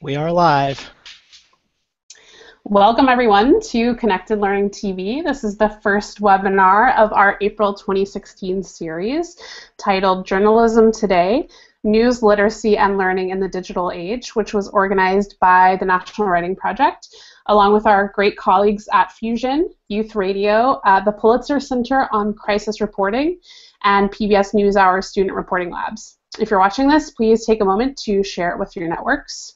We are live. Welcome everyone to Connected Learning TV. This is the first webinar of our April 2016 series titled Journalism Today, News, Literacy, and Learning in the Digital Age, which was organized by the National Writing Project, along with our great colleagues at Fusion, Youth Radio, uh, the Pulitzer Center on Crisis Reporting, and PBS NewsHour Student Reporting Labs. If you're watching this, please take a moment to share it with your networks.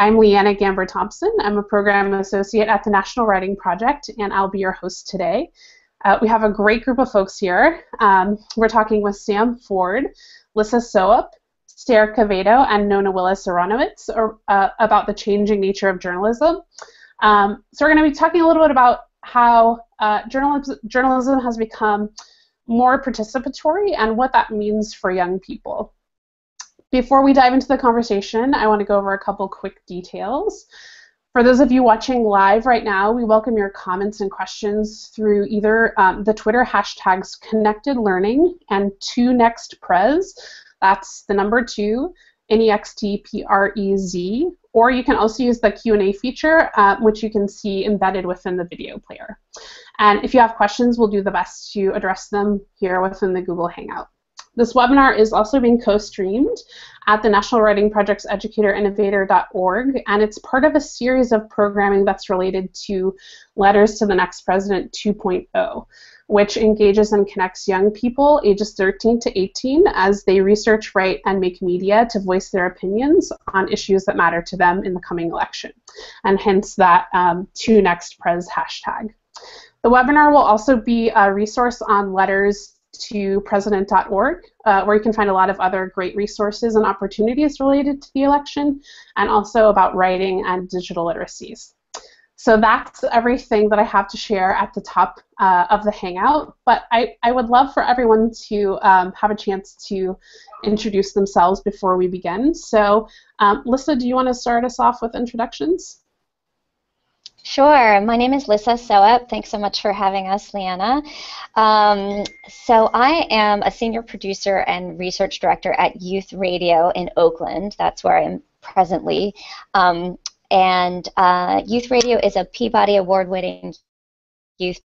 I'm Liana Gamber Thompson. I'm a program associate at the National Writing Project, and I'll be your host today. Uh, we have a great group of folks here. Um, we're talking with Sam Ford, Lissa Soep, Sayre Quevedo, and Nona Willis Aronowitz uh, about the changing nature of journalism. Um, so we're going to be talking a little bit about how uh, journalism, journalism has become more participatory and what that means for young people. Before we dive into the conversation, I want to go over a couple quick details. For those of you watching live right now, we welcome your comments and questions through either um, the Twitter hashtags Connected Learning and 2NextPrez. That's the number 2, N-E-X-T-P-R-E-Z. Or you can also use the Q&A feature, uh, which you can see embedded within the video player. And if you have questions, we'll do the best to address them here within the Google Hangout. This webinar is also being co-streamed at the National Writing Project's educatorinnovator.org, and it's part of a series of programming that's related to Letters to the Next President 2.0, which engages and connects young people ages 13 to 18 as they research, write, and make media to voice their opinions on issues that matter to them in the coming election, and hence that um, 2NextPrez hashtag. The webinar will also be a resource on letters to president.org, uh, where you can find a lot of other great resources and opportunities related to the election, and also about writing and digital literacies. So that's everything that I have to share at the top uh, of the Hangout, but I, I would love for everyone to um, have a chance to introduce themselves before we begin. So, um, Lissa, do you want to start us off with introductions? Sure. My name is Lissa Soep. Thanks so much for having us, Liana. Um, so I am a senior producer and research director at Youth Radio in Oakland. That's where I am presently. Um, and uh, Youth Radio is a Peabody Award-winning youth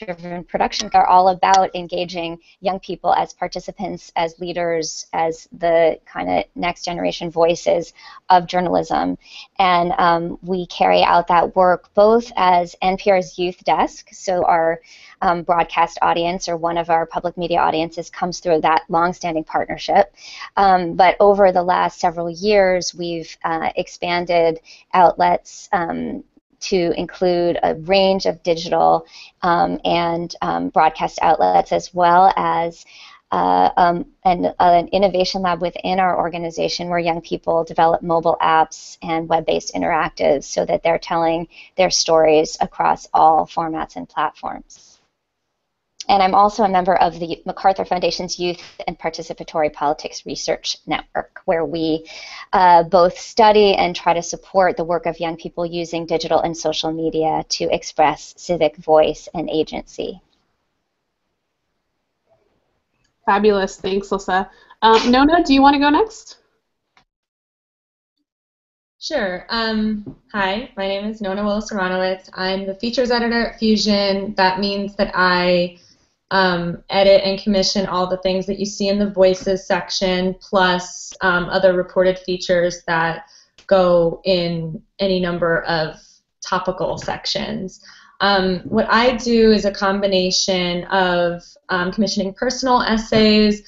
driven production are all about engaging young people as participants, as leaders, as the kind of next generation voices of journalism. And um, we carry out that work both as NPR's youth desk, so our um, broadcast audience or one of our public media audiences comes through that long-standing partnership. Um, but over the last several years, we've uh, expanded outlets um, to include a range of digital um, and um, broadcast outlets as well as uh, um, an, an, innovation lab within our organization where young people develop mobile apps and web-based interactives so that they're telling their stories across all formats and platforms and I'm also a member of the MacArthur Foundation's Youth and Participatory Politics Research Network, where we uh, both study and try to support the work of young people using digital and social media to express civic voice and agency. Fabulous. Thanks, Lissa. Um, Nona, do you want to go next? Sure. Um, hi, my name is Nona Willis Aronowitz. I'm the features editor at Fusion. That means that I um, edit and commission all the things that you see in the voices section, plus um, other reported features that go in any number of topical sections. Um, what I do is a combination of um, commissioning personal essays,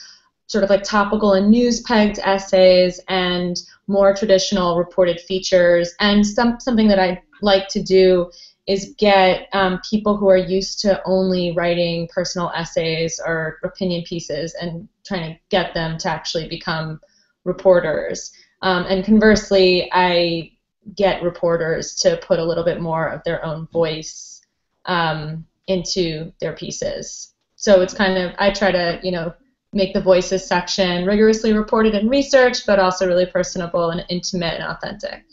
sort of like topical and news pegged essays, and more traditional reported features. And some, something that I like to do is get um, people who are used to only writing personal essays or opinion pieces and trying to get them to actually become reporters. Um, and conversely, I get reporters to put a little bit more of their own voice um, into their pieces. So it's kind of, I try to, you know, make the voices section rigorously reported and researched, but also really personable and intimate and authentic.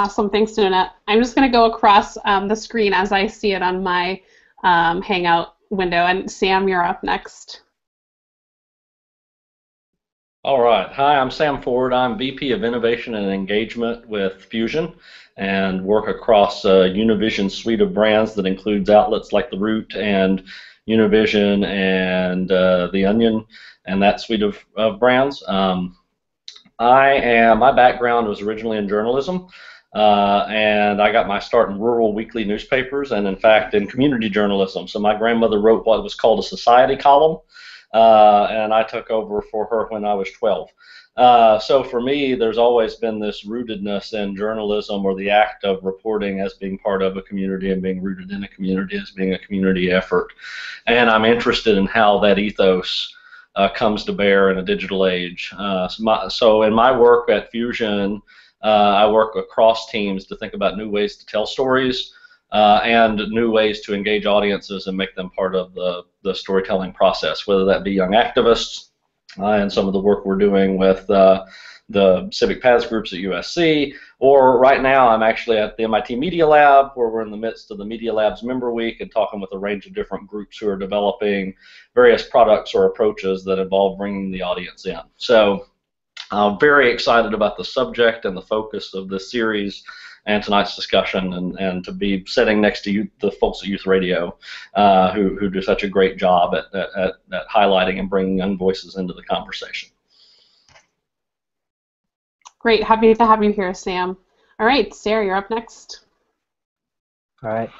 Awesome, thanks, Nona. I'm just going to go across um, the screen as I see it on my um, Hangout window. And Sam, you're up next. All right. Hi, I'm Sam Ford. I'm VP of Innovation and Engagement with Fusion and work across a Univision suite of brands that includes outlets like The Root and Univision and uh, The Onion and that suite of, of brands. Um, I am, my background was originally in journalism. Uh, and I got my start in rural weekly newspapers and, in fact, in community journalism. So my grandmother wrote what was called a society column, uh, and I took over for her when I was 12. Uh, so for me, there's always been this rootedness in journalism or the act of reporting as being part of a community and being rooted in a community as being a community effort. And I'm interested in how that ethos uh, comes to bear in a digital age. Uh, so, my, so, in my work at Fusion, I work across teams to think about new ways to tell stories. Uh, and new ways to engage audiences and make them part of the, the storytelling process, whether that be young activists, uh, and some of the work we're doing with uh, the civic paths groups at USC, or right now I'm actually at the MIT Media Lab where we're in the midst of the Media Labs Member Week and talking with a range of different groups who are developing various products or approaches that involve bringing the audience in. So I'm very excited about the subject and the focus of this series and tonight's discussion, and, and to be sitting next to you, the folks at Youth Radio, uh, who, who do such a great job at, at, at highlighting and bringing young voices into the conversation. Great, happy to have you here, Sam. All right, Sarah, you're up next. All right.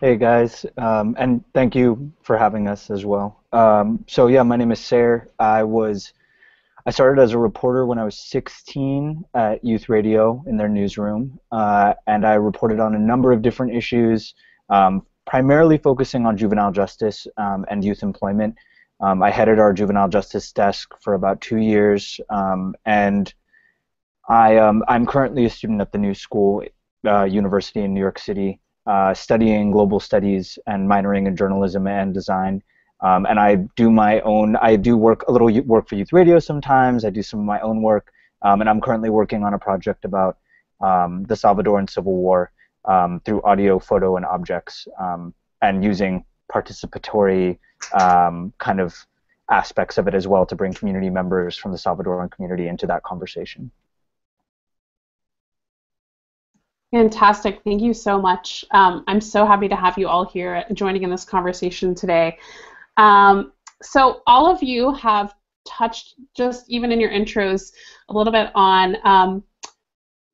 Hey guys, um, and thank you for having us as well. Um, so yeah, my name is Sarah. I was I started as a reporter when I was 16 at Youth Radio in their newsroom, uh, and I reported on a number of different issues, um, primarily focusing on juvenile justice um, and youth employment. Um, I headed our juvenile justice desk for about two years, um, and I, um, currently a student at the New School uh, University in New York City, uh, studying global studies and minoring in journalism and design. Um, and I do my own. I do work a little work for Youth Radio sometimes. I do some of my own work, um, and I'm currently working on a project about um, the Salvadoran Civil War um, through audio, photo, and objects, um, and using participatory um, kind of aspects of it as well to bring community members from the Salvadoran community into that conversation. Fantastic. Thank you so much. Um, I'm so happy to have you all here joining in this conversation today. Um, so all of you have touched just even in your intros a little bit on um,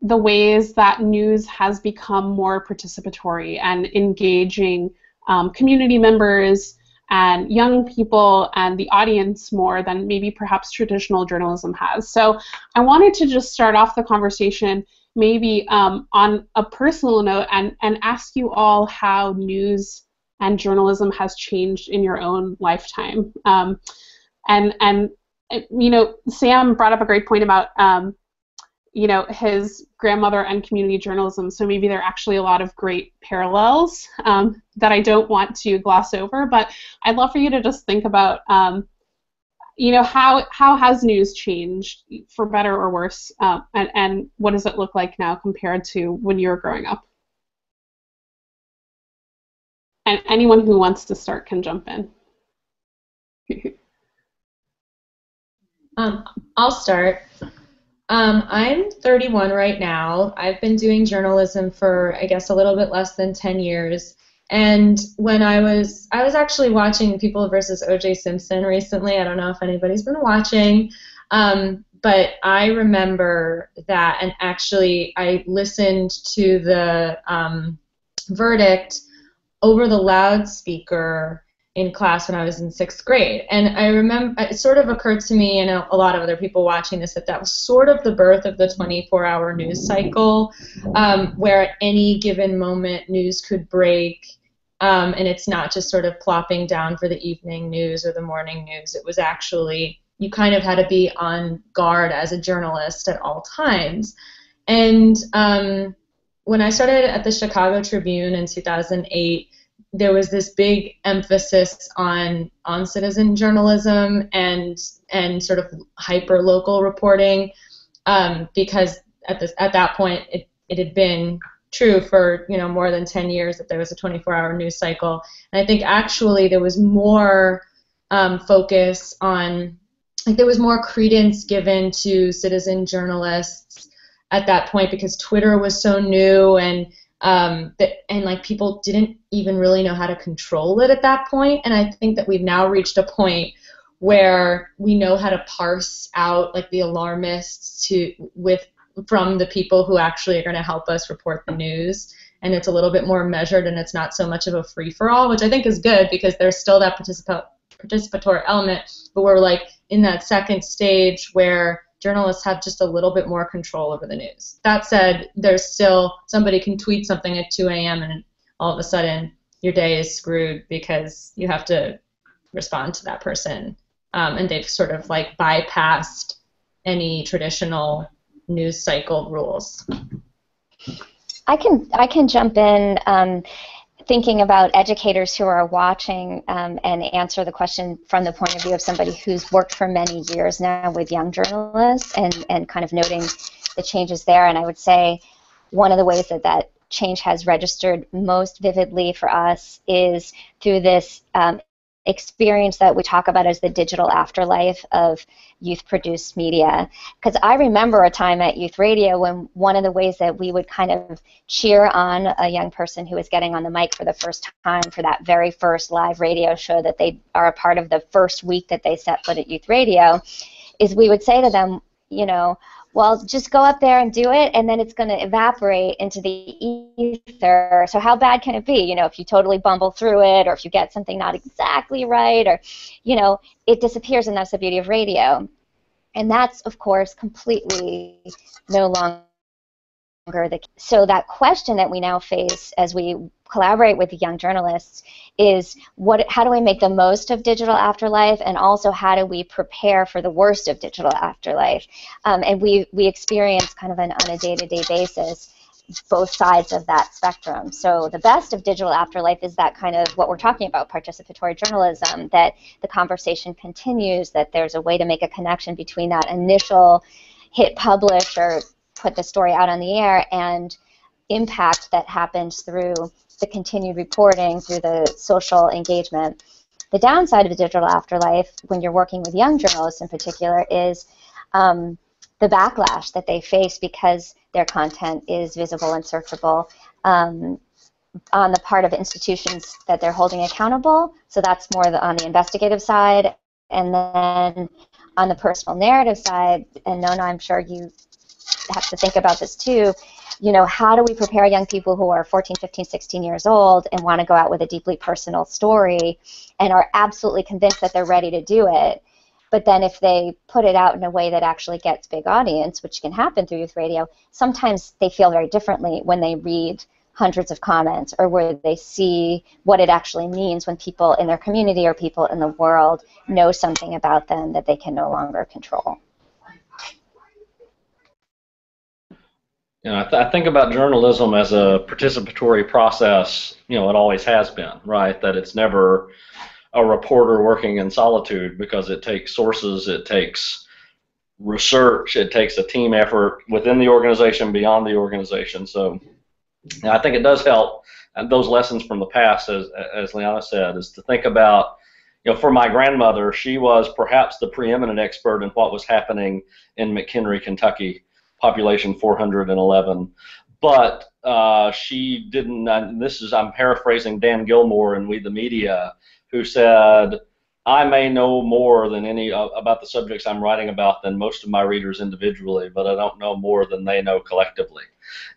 the ways that news has become more participatory and engaging um, community members and young people and the audience more than maybe perhaps traditional journalism has. So I wanted to just start off the conversation maybe um, on a personal note and, and ask you all how news and journalism has changed in your own lifetime. Um, and and you know, Sam brought up a great point about um, you know his grandmother and community journalism. So maybe there are actually a lot of great parallels um, that I don't want to gloss over. But I'd love for you to just think about. Um, you know how how has news changed for better or worse, uh, and and what does it look like now compared to when you were growing up? And anyone who wants to start can jump in. um, I'll start. Um, I'm 31 right now. I've been doing journalism for, I guess, a little bit less than 10 years. And when I was, I was actually watching People versus O.J. Simpson recently. I don't know if anybody's been watching, um, but I remember that, and actually, I listened to the um, verdict over the loudspeaker in class when I was in sixth grade. And I remember it sort of occurred to me and a, lot of other people watching this that that was sort of the birth of the 24 hour news cycle, um, where at any given moment news could break. Um, and it's not just sort of plopping down for the evening news or the morning news. It was actually, you kind of had to be on guard as a journalist at all times. And um, when I started at the Chicago Tribune in 2008, there was this big emphasis on on citizen journalism and and sort of hyper local reporting um, because at this at that point it, it had been true for you know more than 10 years that there was a 24 hour news cycle. And I think actually there was more um, focus on like there was more credence given to citizen journalists at that point because Twitter was so new and um, that and like people didn't even really know how to control it at that point. And I think that we've now reached a point where we know how to parse out like the alarmists to with from the people who actually are going to help us report the news and it's a little bit more measured and it's not so much of a free for all which i think is good because there's still that participa- participatory element but we're like in that second stage where journalists have just a little bit more control over the news that said there's still somebody can tweet something at 2 a.m and all of a sudden your day is screwed because you have to respond to that person um, and they've sort of like bypassed any traditional news cycle rules. I can I can jump in. Um, thinking about educators who are watching um, and answer the question from the point of view of somebody who's worked for many years now with young journalists and, and kind of noting the changes there. And I would say one of the ways that that change has registered most vividly for us is through this um, experience that we talk about as the digital afterlife of youth produced media. Because I remember a time at Youth Radio when one of the ways that we would kind of cheer on a young person who was getting on the mic for the first time for that very first live radio show that they are a part of the first week that they set foot at Youth Radio is we would say to them, you know, well, just go up there and do it, and then it's going to evaporate into the ether. So how bad can it be? You know, if you totally bumble through it, or if you get something not exactly right, or, you know, it disappears, and that's the beauty of radio. And that's, of course, completely no longer the so that question that we now face as we collaborate with young journalists is what how do we make the most of digital afterlife and also how do we prepare for the worst of digital afterlife um, and we we experience kind of an on a day-to-day basis both sides of that spectrum. So the best of digital afterlife is that kind of what we're talking about, participatory journalism, that the conversation continues, that there's a way to make a connection between that initial hit publish or put the story out on the air and impact that happens through the continued reporting, through the social engagement. The downside of the digital afterlife, when you're working with young journalists in particular, is um, the backlash that they face because their content is visible and searchable um, on the part of institutions that they're holding accountable. So that's more the, on the investigative side. And then on the personal narrative side, and Nona, I'm sure you have to think about this too. You know, how do we prepare young people who are 14, 15, 16 years old and want to go out with a deeply personal story and are absolutely convinced that they're ready to do it? But then if they put it out in a way that actually gets big audience, which can happen through youth radio, sometimes they feel very differently when they read hundreds of comments or where they see what it actually means when people in their community or people in the world know something about them that they can no longer control. You know, I, th- I, think about journalism as a participatory process. You know, it always has been, right? That it's never a reporter working in solitude because it takes sources, it takes research, it takes a team effort within the organization, beyond the organization. So, I think it does help. And those lessons from the past, as as Liana said, is to think about. You know, for my grandmother, she was perhaps the preeminent expert in what was happening in McHenry, Kentucky population 411. But uh, she didn't, and this is, I'm paraphrasing Dan Gillmor in We the Media, who said, I may know more than any uh, about the subjects I'm writing about than most of my readers individually, but I don't know more than they know collectively.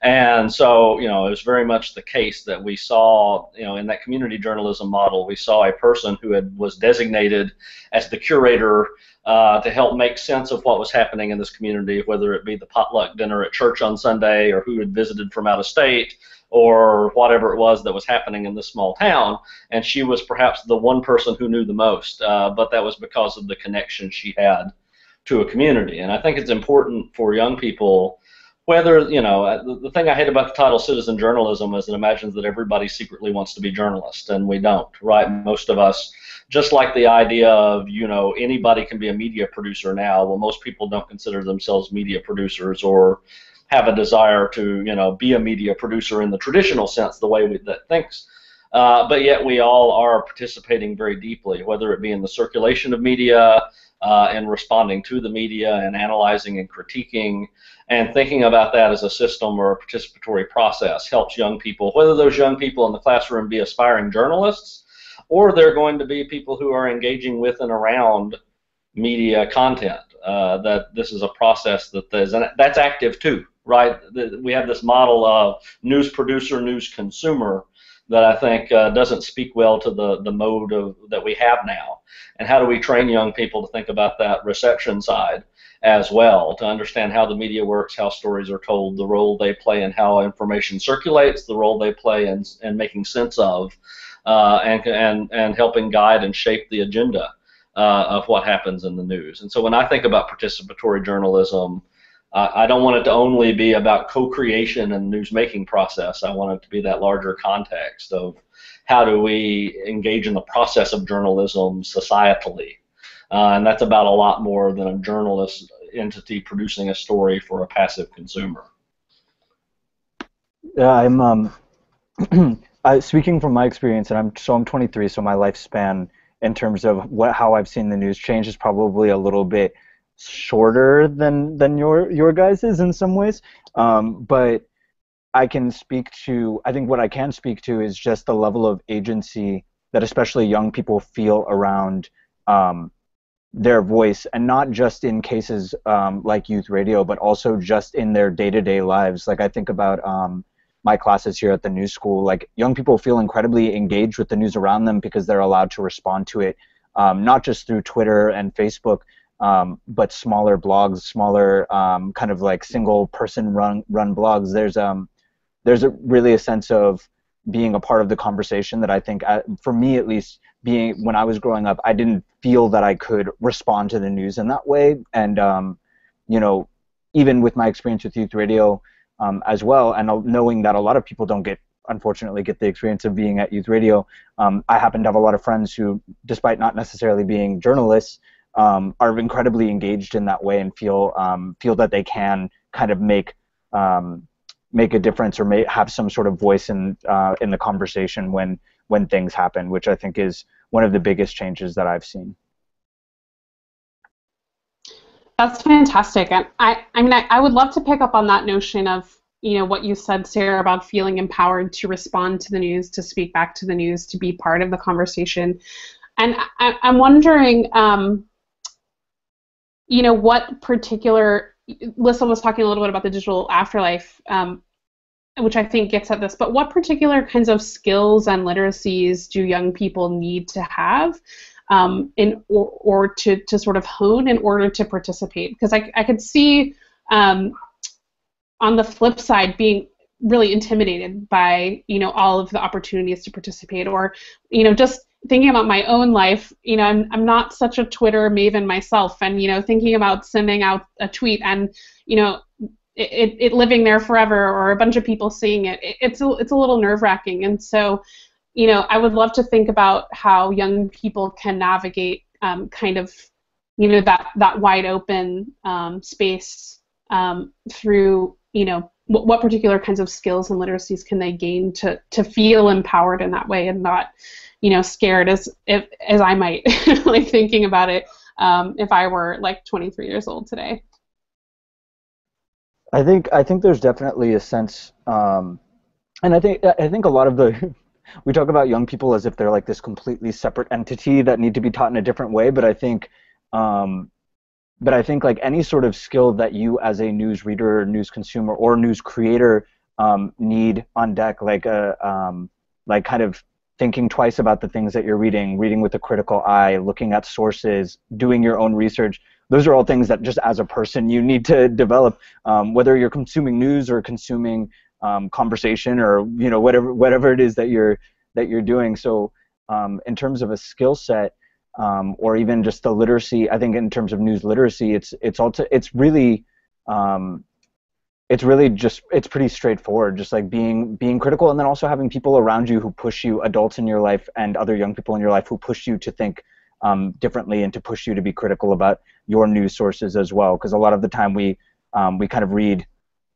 And so, you know, it was very much the case that we saw, you know, in that community journalism model, we saw a person who had was designated as the curator uh, to help make sense of what was happening in this community, whether it be the potluck dinner at church on Sunday or who had visited from out of state or whatever it was that was happening in this small town. And she was perhaps the one person who knew the most, uh, but that was because of the connection she had to a community. And I think it's important for young people whether you know uh, the, thing I hate about the title citizen journalism is it imagines that everybody secretly wants to be journalist, and we don't, right? Most of us, just like the idea of you know anybody can be a media producer now. Well, most people don't consider themselves media producers or have a desire to you know be a media producer in the traditional sense, the way we, that thinks. Uh, but yet we all are participating very deeply, whether it be in the circulation of media, uh, in responding to the media and analyzing and critiquing and thinking about that as a system or a participatory process helps young people, whether those young people in the classroom be aspiring journalists or they're going to be people who are engaging with and around media content. Uh, that this is a process that is, and that's active too, right? We have this model of news producer, news consumer that I think uh, doesn't speak well to the, the mode of, that we have now. And how do we train young people to think about that reception side as well, to understand how the media works, how stories are told, the role they play in how information circulates, the role they play in, in making sense of, uh, and, and, and helping guide and shape the agenda uh, of what happens in the news. And so when I think about participatory journalism, I don't want it to only be about co-creation and news making process. I want it to be that larger context of how do we engage in the process of journalism societally. Uh, and that's about a lot more than a journalist entity producing a story for a passive consumer. Yeah, I'm um, I, speaking from my experience, and I'm so I'm 23, so my lifespan in terms of what how I've seen the news change is probably a little bit shorter than than your your guys is in some ways. Um, but I can speak to I think what I can speak to is just the level of agency that especially young people feel around um, their voice, and not just in cases um, like youth radio, but also just in their day-to-day lives. Like I think about um, my classes here at the New School, like young people feel incredibly engaged with the news around them because they're allowed to respond to it, um, not just through Twitter and Facebook, um, but smaller blogs, smaller um, kind of like single person run run blogs. There's um there's a, really a sense of being a part of the conversation that I think, uh, for me at least, being when I was growing up, I didn't feel that I could respond to the news in that way, and um, you know, even with my experience with youth radio um, as well, and knowing that a lot of people don't get, unfortunately, get the experience of being at youth radio. Um, I happen to have a lot of friends who, despite not necessarily being journalists, um, are incredibly engaged in that way and feel um, feel that they can kind of make um, make a difference or may have some sort of voice in uh, in the conversation when when things happen, which I think is one of the biggest changes that I've seen. That's fantastic. And I, I mean, I, I would love to pick up on that notion of, you know, what you said, Sarah, about feeling empowered to respond to the news, to speak back to the news, to be part of the conversation. And I, am wondering, um, you know, what particular, Lissa was talking a little bit about the digital afterlife, um, which I think gets at this, but what particular kinds of skills and literacies do young people need to have um, in or, or to, to sort of hone in order to participate. Because I, I could see um, on the flip side being really intimidated by you know all of the opportunities to participate or you know just thinking about my own life you know I'm, I'm not such a twitter maven myself. And you know thinking about sending out a tweet and you know it, it living there forever or a bunch of people seeing it, it it's a, it's a little nerve wracking and so you know, I would love to think about how young people can navigate um, kind of, you know, that that wide open um, space um, through, you know, what, what particular kinds of skills and literacies can they gain to to feel empowered in that way and not, you know, scared as if as I might, like thinking about it um, if I were like 23 years old today. I think I think there's definitely a sense, um, and I think I think a lot of the we talk about young people as if they're like this completely separate entity that need to be taught in a different way but i think um, but i think like any sort of skill that you as a news reader news consumer or news creator um, need on deck like a uh, um, like kind of thinking twice about the things that you're reading reading with a critical eye looking at sources doing your own research those are all things that just as a person you need to develop um, whether you're consuming news or consuming um, conversation or you know whatever whatever it is that you're that you're doing. So um, in terms of a skill set um, or even just the literacy, I think in terms of news literacy, it's it's also it's really um, it's really just it's pretty straightforward just like being being critical and then also having people around you who push you adults in your life and other young people in your life who push you to think um, differently and to push you to be critical about your news sources as well. Because a lot of the time we um, we kind of read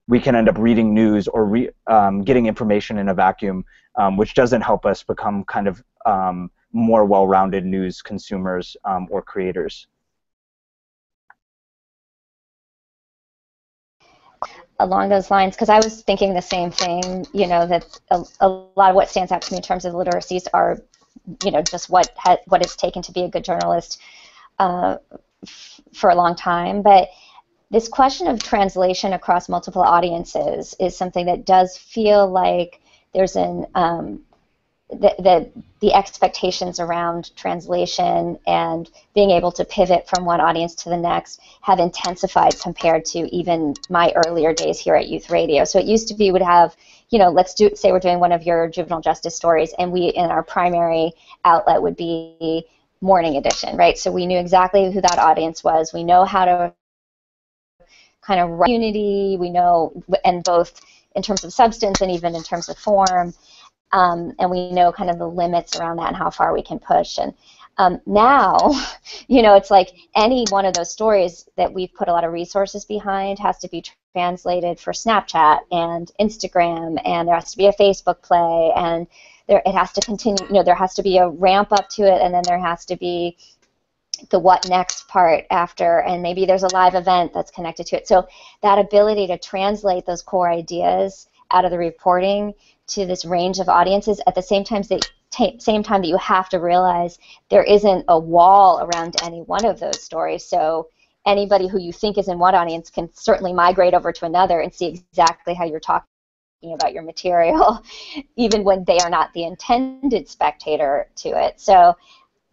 we can end up reading news or re, um, getting information in a vacuum, um, which doesn't help us become kind of um, more well-rounded news consumers um, or creators. Along those lines, because I was thinking the same thing, you know, that a, a, lot of what stands out to me in terms of literacies are, you know, just what ha- what it's taken to be a good journalist uh, for a long time. But this question of translation across multiple audiences is something that does feel like there's an um, the, the, the expectations around translation and being able to pivot from one audience to the next have intensified compared to even my earlier days here at Youth Radio. So it used to be would have, you know, let's do say we're doing one of your juvenile justice stories, and we in our primary outlet would be morning edition, right? So we knew exactly who that audience was. We know how to kind of unity. We know, and both in terms of substance and even in terms of form um, and we know kind of the limits around that and how far we can push. And um, now, you know, it's like any one of those stories that we've put a lot of resources behind has to be translated for Snapchat and Instagram, and there has to be a Facebook play, and there it has to continue. You know, there has to be a ramp up to it, and then there has to be the what next part after, and maybe there's a live event that's connected to it. So that ability to translate those core ideas out of the reporting to this range of audiences at the same time that same time that you have to realize there isn't a wall around any one of those stories. So anybody who you think is in one audience can certainly migrate over to another and see exactly how you're talking about your material, even when they are not the intended spectator to it. So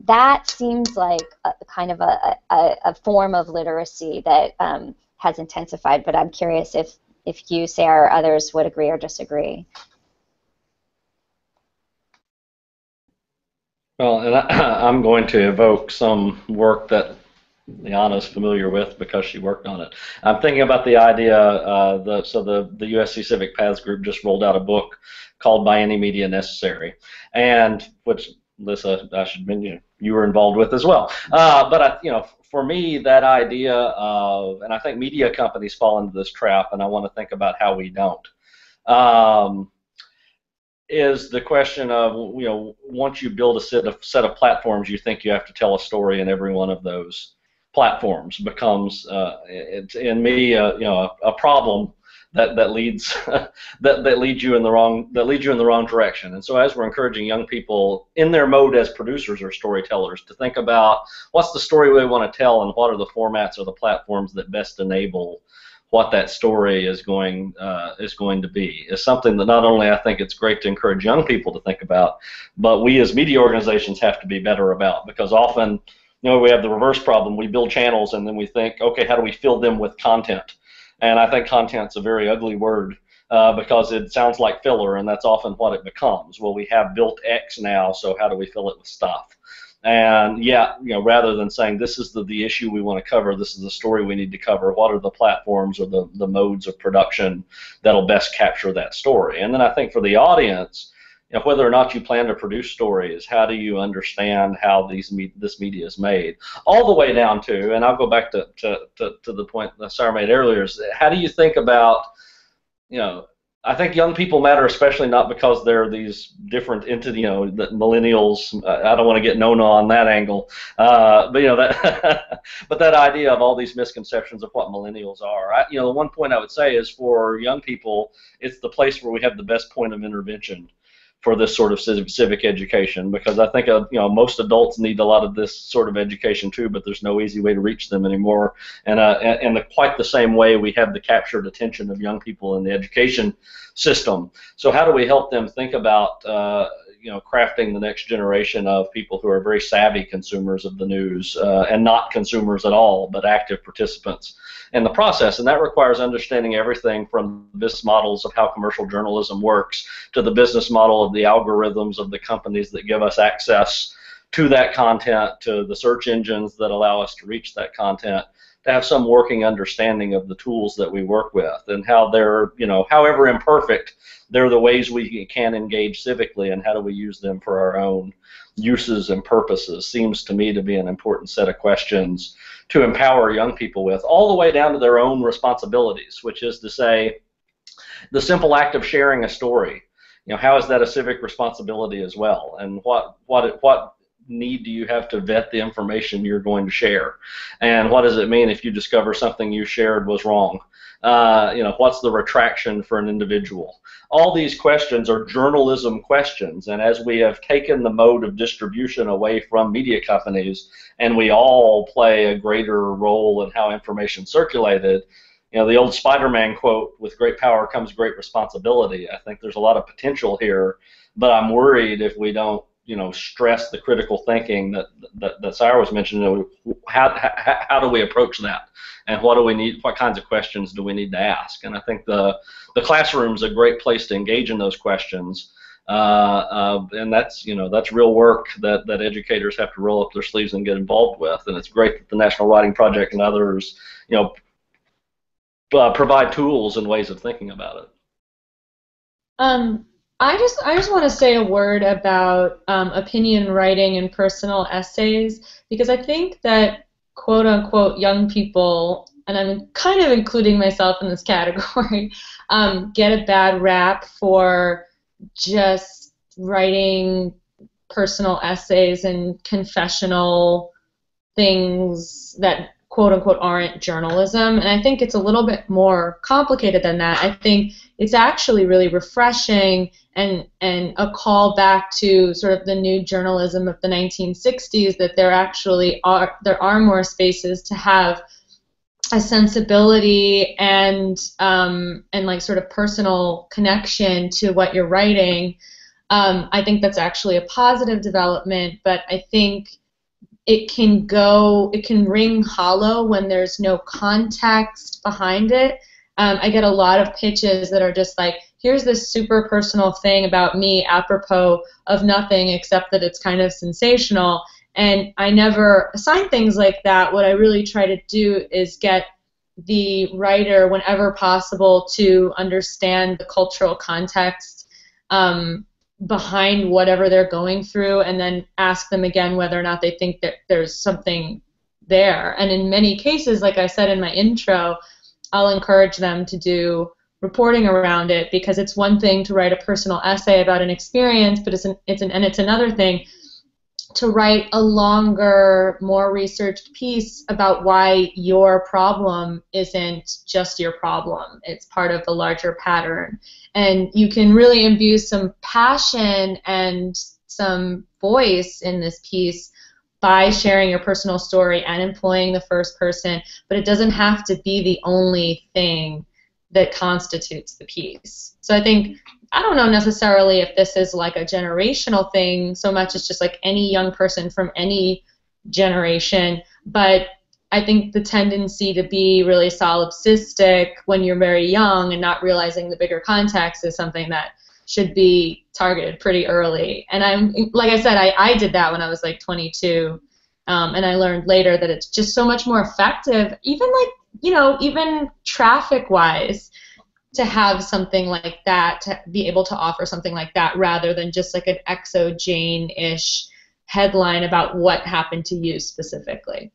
that seems like a, kind of a, a, a form of literacy that um, has intensified. But I'm curious if if you, Sarah, or others would agree or disagree. Well, and I, am going to evoke some work that Liana is familiar with because she worked on it. I'm thinking about the idea. Uh, the, so the the USC Civic Paths group just rolled out a book called "By Any Media Necessary," and which Lissa, I should mention, you were involved with as well. Uh, but I, you know, for me, that idea of, and I think media companies fall into this trap, and I want to think about how we don't. Um, is the question of you know once you build a set of set of platforms, you think you have to tell a story in every one of those platforms becomes uh, it's in me uh, you know a, a, problem that that leads that that leads you in the wrong that leads you in the wrong direction. And so as we're encouraging young people in their mode as producers or storytellers to think about what's the story we want to tell and what are the formats or the platforms that best enable what that story is going uh, is going to be is something that not only I think it's great to encourage young people to think about, but we as media organizations have to be better about because often you know we have the reverse problem. We build channels and then we think, okay, how do we fill them with content? And I think content's a very ugly word uh, because it sounds like filler, and that's often what it becomes. Well, we have built X now, so how do we fill it with stuff? And yeah, you know, rather than saying this is the, the issue we want to cover, this is the story we need to cover, what are the platforms or the, the modes of production that'll best capture that story? And then I think for the audience, you know, whether or not you plan to produce stories, how do you understand how these me- this media is made? All the way down to, and I'll go back to, to, to, to the point that Sarah made earlier, is how do you think about, you know, I think young people matter, especially not because they're these different into you know the millennials. I don't want to get Nona on that angle, uh, but you know that, but that idea of all these misconceptions of what millennials are. I, you know, the one point I would say is for young people, it's the place where we have the best point of intervention for this sort of civic education because I think uh, you know most adults need a lot of this sort of education too, but there's no easy way to reach them anymore. And uh, and quite the same way we have the captured attention of young people in the education system. So how do we help them think about uh, you know crafting the next generation of people who are very savvy consumers of the news uh, and not consumers at all, but active participants in the process. And that requires understanding everything from business models of how commercial journalism works to the business model of the algorithms of the companies that give us access to that content, to the search engines that allow us to reach that content, to have some working understanding of the tools that we work with and how they're, you know, however imperfect, they're the ways we can engage civically and how do we use them for our own uses and purposes seems to me to be an important set of questions to empower young people with, all the way down to their own responsibilities, which is to say, the simple act of sharing a story. You know, how is that a civic responsibility as well? And what what what need do you have to vet the information you're going to share? And what does it mean if you discover something you shared was wrong? Uh, you know, what's the retraction for an individual? All these questions are journalism questions, and as we have taken the mode of distribution away from media companies, and we all play a greater role in how information circulated, you know, the old Spider-Man quote, "With great power comes great responsibility." I think there's a lot of potential here, but I'm worried if we don't you know stress the critical thinking that that, that Sarah was mentioning. How, how how do we approach that, and what do we need? What kinds of questions do we need to ask? And I think the the classroom is a great place to engage in those questions. Uh, uh, and that's you know that's real work that, that educators have to roll up their sleeves and get involved with. And it's great that the National Writing Project and others you know uh, provide tools and ways of thinking about it. Um, I just I just want to say a word about um, opinion writing and personal essays because I think that quote unquote young people and I'm kind of including myself in this category um, get a bad rap for just writing personal essays and confessional things that quote unquote aren't journalism. And I think it's a little bit more complicated than that. I think it's actually really refreshing and and a call back to sort of the new journalism of the 1960s that there actually are there are more spaces to have a sensibility and um, and like sort of personal connection to what you're writing. Um, I think that's actually a positive development, but I think it can go, it can ring hollow when there's no context behind it. Um, I get a lot of pitches that are just like, here's this super personal thing about me apropos of nothing except that it's kind of sensational. And I never assign things like that. What I really try to do is get the writer, whenever possible, to understand the cultural context um, behind whatever they're going through and then ask them again whether or not they think that there's something there. And in many cases, like I said in my intro, I'll encourage them to do reporting around it because it's one thing to write a personal essay about an experience, but it's an, it's an, and it's another thing to write a longer, more researched piece about why your problem isn't just your problem. It's part of the larger pattern. And you can really imbue some passion and some voice in this piece by sharing your personal story and employing the first person, but it doesn't have to be the only thing that constitutes the piece. So I think I don't know necessarily if this is like a generational thing so much as just like any young person from any generation, but I think the tendency to be really solipsistic when you're very young and not realizing the bigger context is something that should be targeted pretty early. And I'm like I said, I, I did that when I was like 22, um, and I learned later that it's just so much more effective, even like you know, even traffic-wise to have something like that, to be able to offer something like that rather than just like an xoJane ish headline about what happened to you specifically.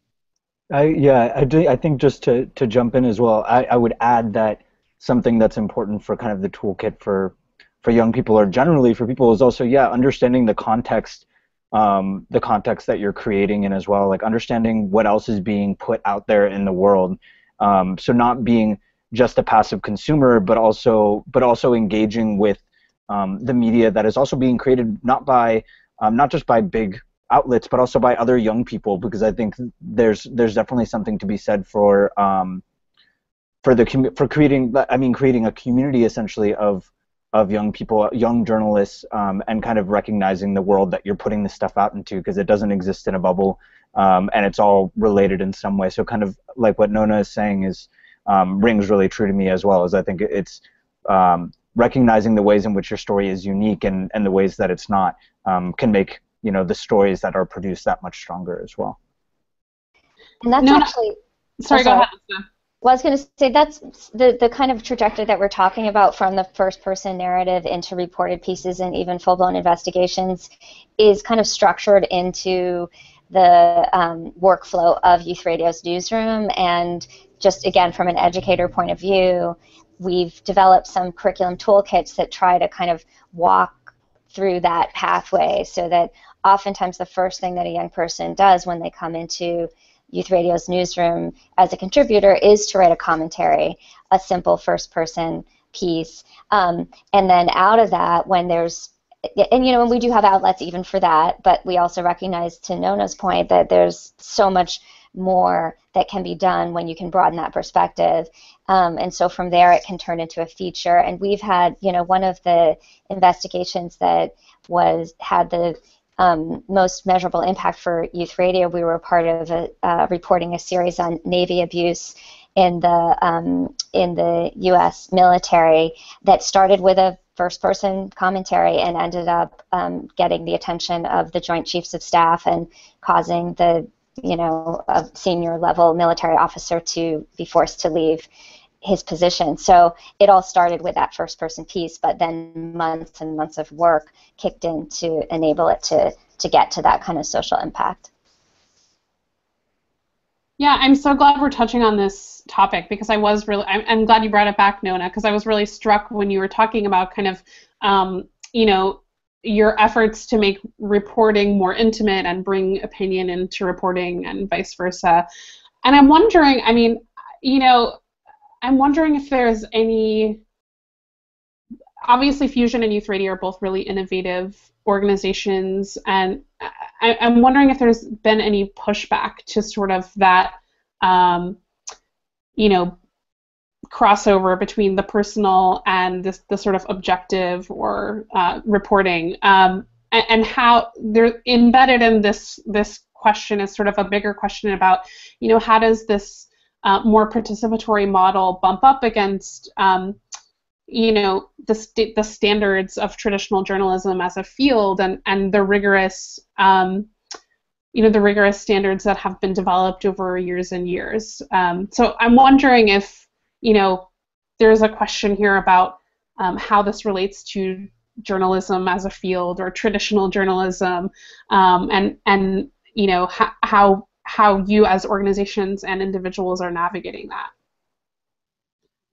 I, yeah, I, do, I think just to, to jump in as well, I, I would add that something that's important for kind of the toolkit for, for young people or generally for people is also, yeah, understanding the context um, the context that you're creating in as well, like understanding what else is being put out there in the world. Um, so not being just a passive consumer, but also but also engaging with um, the media that is also being created not by um, not just by big outlets, but also by other young people, because I think there's there's definitely something to be said for um, for the for creating I mean creating a community essentially of of young people, young journalists, um, and kind of recognizing the world that you're putting this stuff out into because it doesn't exist in a bubble, um, and it's all related in some way. So kind of like what Nona is saying is um, rings really true to me as well. As I think it's um, recognizing the ways in which your story is unique and, and the ways that it's not um, can make you know the stories that are produced that much stronger as well. And that's no, actually. Sorry, go ahead. Well, I was going to say that's the, the kind of trajectory that we're talking about from the first person narrative into reported pieces and even full blown investigations is kind of structured into the um, workflow of Youth Radio's newsroom and just again from an educator point of view, we've developed some curriculum toolkits that try to kind of walk through that pathway so that oftentimes the first thing that a young person does when they come into Youth Radio's newsroom as a contributor is to write a commentary, a simple first person piece. Um, and then out of that, when there's and you know, and we do have outlets even for that, but we also recognize, to Nona's point, that there's so much more that can be done when you can broaden that perspective. Um, and so from there, it can turn into a feature. And we've had, you know, one of the investigations that was had the um, most measurable impact for Youth Radio. We were part of a, uh, reporting a series on Navy abuse in the um, in the U.S. military that started with a first-person commentary and ended up um, getting the attention of the Joint Chiefs of Staff and causing the you know a senior level military officer to be forced to leave his position. So it all started with that first person piece, but then months and months of work kicked in to enable it to, to get to that kind of social impact. Yeah, I'm so glad we're touching on this topic because I was really, I'm, I'm glad you brought it back, Nona, because I was really struck when you were talking about kind of, um, you know, your efforts to make reporting more intimate and bring opinion into reporting and vice versa. And I'm wondering, I mean, you know, I'm wondering if there's any. Obviously, Fusion and Youth Radio are both really innovative organizations, and I, am wondering if there's been any pushback to sort of that, um, you know, crossover between the personal and this the sort of objective or uh, reporting, um, and, and how they're embedded in this this question is sort of a bigger question about, you know, how does this uh, more participatory model bump up against um, you know the, st- the standards of traditional journalism as a field and, and the rigorous um, you know the rigorous standards that have been developed over years and years. Um, so i'm wondering if you know there's a question here about um, how this relates to journalism as a field or traditional journalism um, and and you know how, how how you as organizations and individuals are navigating that.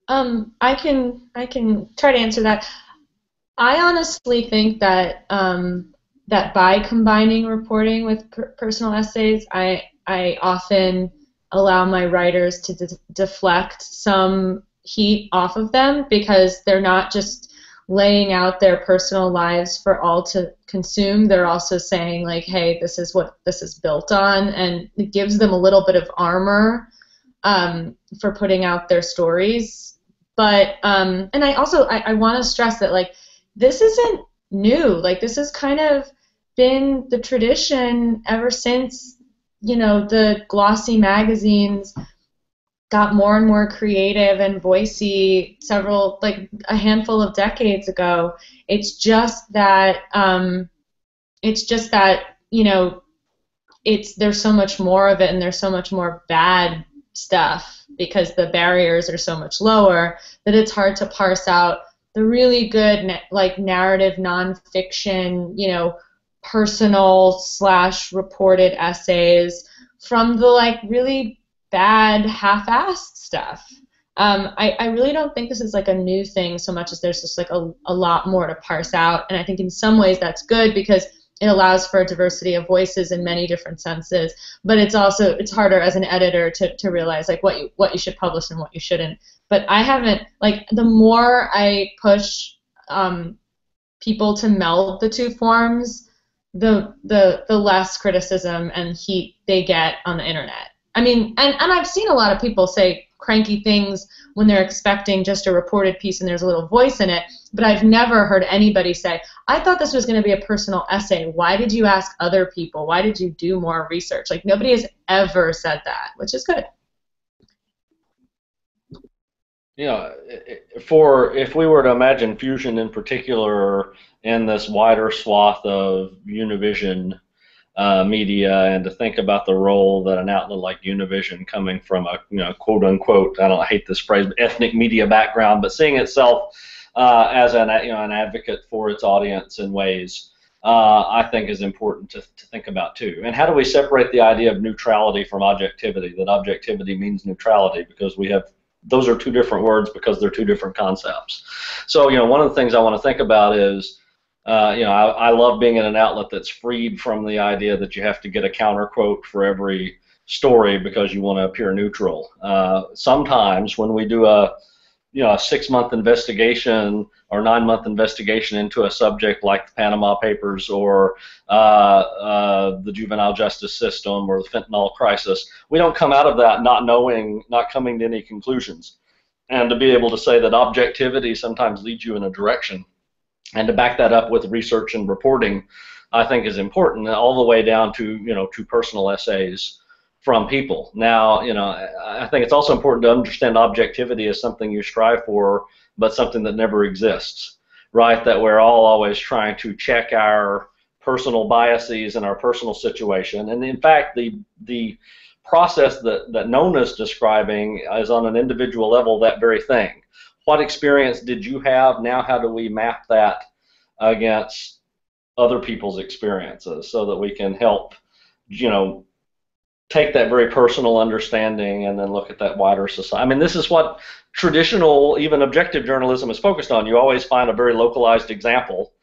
Um, I can I can try to answer that. I honestly think that um, that by combining reporting with per personal essays, I I often allow my writers to de deflect some heat off of them because they're not just laying out their personal lives for all to consume. They're also saying like hey this is what this is built on and it gives them a little bit of armor um, for putting out their stories. But um, and i also i, I want to stress that like this isn't new. Like this has kind of been the tradition ever since you know the glossy magazines got more and more creative and voicey several like a handful of decades ago. It's just that um, it's just that you know it's there's so much more of it and there's so much more bad stuff because the barriers are so much lower that it's hard to parse out the really good like narrative nonfiction you know personal slash reported essays from the like really bad, half-assed stuff. Um, I, I really don't think this is like a new thing so much as there's just like a, a lot more to parse out. And I think in some ways that's good because it allows for a diversity of voices in many different senses. But it's also it's harder as an editor to, to realize like what you what you should publish and what you shouldn't. But I haven't like the more I push um, people to meld the two forms, the the the less criticism and heat they get on the internet. I mean, and, and I've seen a lot of people say cranky things when they're expecting just a reported piece and there's a little voice in it, but I've never heard anybody say, I thought this was going to be a personal essay. Why did you ask other people? Why did you do more research? Like, nobody has ever said that, which is good. Know, for if we were to imagine fusion in particular in this wider swath of Univision uh, media and to think about the role that an outlet like Univision, coming from a you know quote unquote I don't hate this phrase ethnic media background, but seeing itself uh, as an you know an advocate for its audience in ways. Uh, I think is important to, to think about too. And how do we separate the idea of neutrality from objectivity? That objectivity means neutrality because we have those are two different words because they're two different concepts. So you know one of the things I want to think about is uh, you know, I, I love being in an outlet that's freed from the idea that you have to get a counter quote for every story because you want to appear neutral. Uh, sometimes when we do a you know a six month investigation or nine month investigation into a subject like the Panama Papers or uh, uh, the juvenile justice system or the fentanyl crisis, we don't come out of that not knowing, not coming to any conclusions. And to be able to say that objectivity sometimes leads you in a direction, and to back that up with research and reporting, I think is important, all the way down to you know to personal essays from people. Now, you know, I think it's also important to understand objectivity as something you strive for, but something that never exists, right? That we're all always trying to check our personal biases and our personal situation. And in fact, the the process that, that Nona's describing is on an individual level that very thing. What experience did you have? Now, how do we map that against other people's experiences so that we can help, you know, take that very personal understanding and then look at that wider society. I mean, this is what traditional, even objective journalism is focused on. You always find a very localized example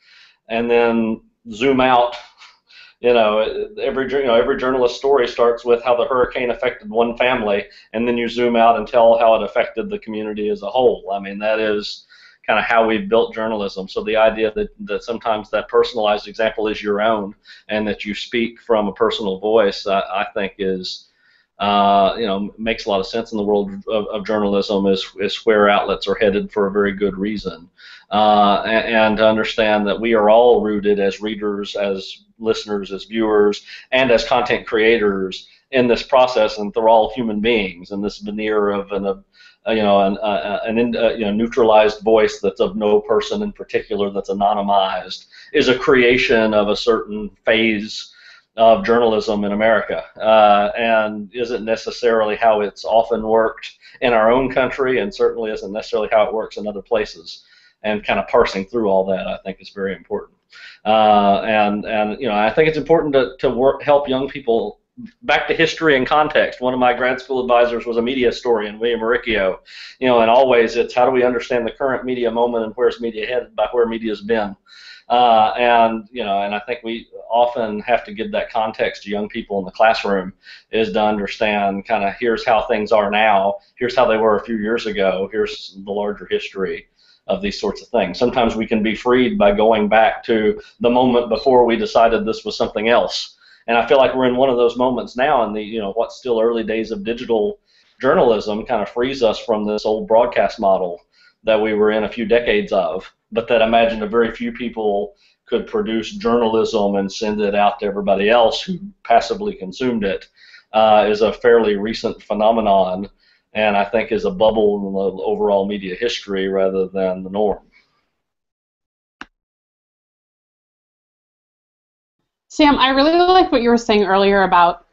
and then zoom out. You know, every you know every journalist story starts with how the hurricane affected one family, and then you zoom out and tell how it affected the community as a whole. I mean, that is kind of how we've built journalism. So the idea that, that sometimes that personalized example is your own and that you speak from a personal voice, I, I think is, uh, you know, makes a lot of sense in the world of, of, journalism is, is where outlets are headed for a very good reason. Uh, and, and to understand that we are all rooted as readers, as listeners, as viewers, and as content creators in this process, and they're all human beings, and this veneer of an uh, you know, an, uh, an in, uh, you know, neutralized voice that's of no person in particular that's anonymized is a creation of a certain phase of journalism in America, uh, and isn't necessarily how it's often worked in our own country, and certainly isn't necessarily how it works in other places. And kind of parsing through all that, I think, is very important. Uh, and and you know, I think it's important to to work help young people back to history and context. One of my grad school advisors was a media historian, William Uricchio. You know, and always it's how do we understand the current media moment and where's media headed by where media's been. Uh, and you know, and I think we often have to give that context to young people in the classroom is to understand kind of here's how things are now, here's how they were a few years ago, here's the larger history of these sorts of things. Sometimes we can be freed by going back to the moment before we decided this was something else and I feel like we're in one of those moments now in the you know what's still early days of digital journalism kind of frees us from this old broadcast model that we were in a few decades of, but that I imagine a very few people could produce journalism and send it out to everybody else who passively consumed it uh, is a fairly recent phenomenon, and I think is a bubble in the overall media history rather than the norm. Sam, I really like what you were saying earlier about,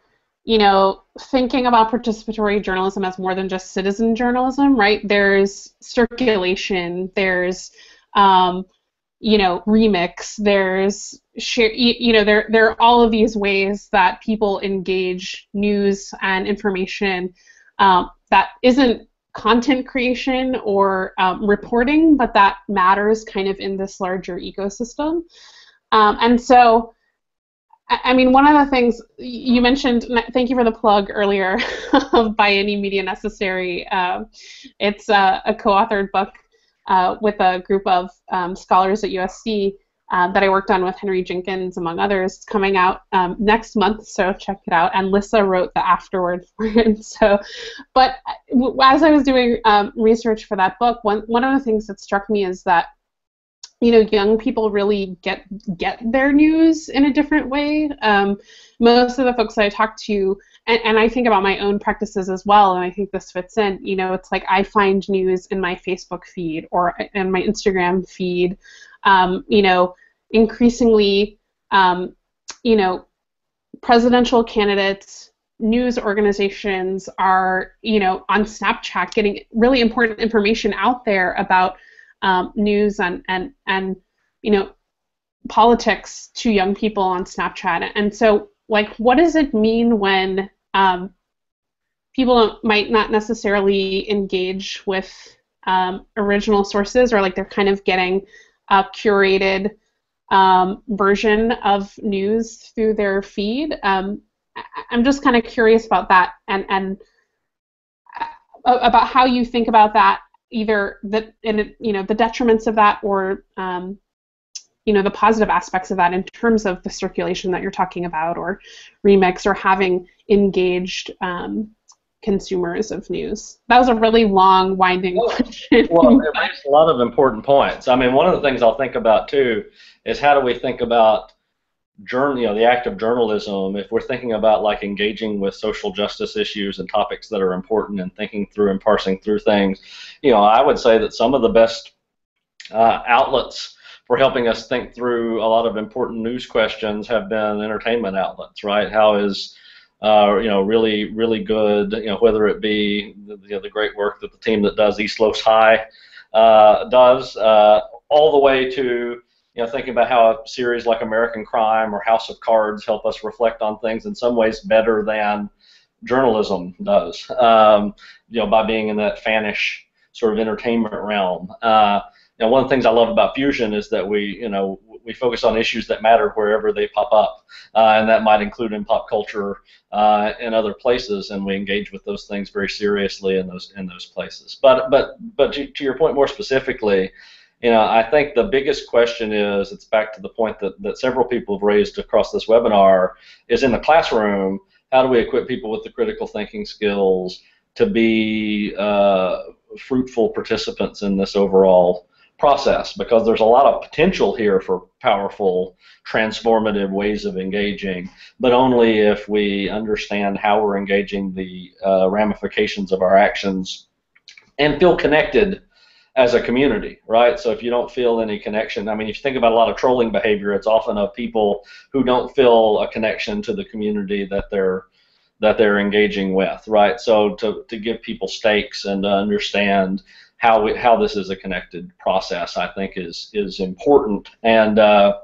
you know, thinking about participatory journalism as more than just citizen journalism, right? There's circulation, there's, um, you know, remix, there's share, you, know, there there are all of these ways that people engage news and information um, that isn't content creation or um, reporting, but that matters kind of in this larger ecosystem. Um, and so I mean, one of the things you mentioned, thank you for the plug earlier By Any Media Necessary. Uh, it's a, a co authored book uh, with a group of um, scholars at USC uh, that I worked on with Henry Jenkins, among others. Coming out um, next month, so check it out. And Lissa wrote the afterword for it. So, but as I was doing um, research for that book, one, one of the things that struck me is that you know, young people really get get their news in a different way. Um, most of the folks that I talk to, and, and I think about my own practices as well, and I think this fits in. You know, it's like I find news in my Facebook feed or in my Instagram feed. Um, you know, increasingly, um, you know, presidential candidates, news organizations are, you know, on Snapchat getting really important information out there about um, news and and and you know politics to young people on Snapchat. And so, like, what does it mean when um, people might not necessarily engage with um, original sources, or like they're kind of getting a curated um, version of news through their feed. Um, I'm just kind of curious about that and and uh, about how you think about that, either the in you know the detriments of that or um, you know the positive aspects of that in terms of the circulation that you're talking about, or remix, or having engaged um, consumers of news? That was a really long, winding well, question. well, it makes a lot of important points. I mean, one of the things I'll think about too is how do we think about journal, you know, the act of journalism, if we're thinking about like engaging with social justice issues and topics that are important and thinking through and parsing through things, you know, I would say that some of the best uh, outlets for helping us think through a lot of important news questions have been entertainment outlets, right? How is uh, you know, really, really good. You know, whether it be the, you know, the great work that the team that does East Los High uh, does, uh, all the way to you know thinking about how a series like American Crime or House of Cards help us reflect on things in some ways better than journalism does. Um, you know, by being in that fanish sort of entertainment realm. You know, one of the things I love about Fusion is that we, you know, we focus on issues that matter wherever they pop up, uh, and that might include in pop culture uh, and other places, and we engage with those things very seriously in those in those places. But but but to, to your point more specifically, you know, I think the biggest question is it's back to the point that, that several people have raised across this webinar is in the classroom. How do we equip people with the critical thinking skills to be uh, fruitful participants in this overall process because there's a lot of potential here for powerful, transformative ways of engaging, but only if we understand how we're engaging the uh, ramifications of our actions and feel connected as a community, right? So if you don't feel any connection, I mean, if you think about a lot of trolling behavior, it's often of people who don't feel a connection to the community that they're that they're engaging with, right? So to, to give people stakes and to understand how we, how this is a connected process, I think is is important. And uh,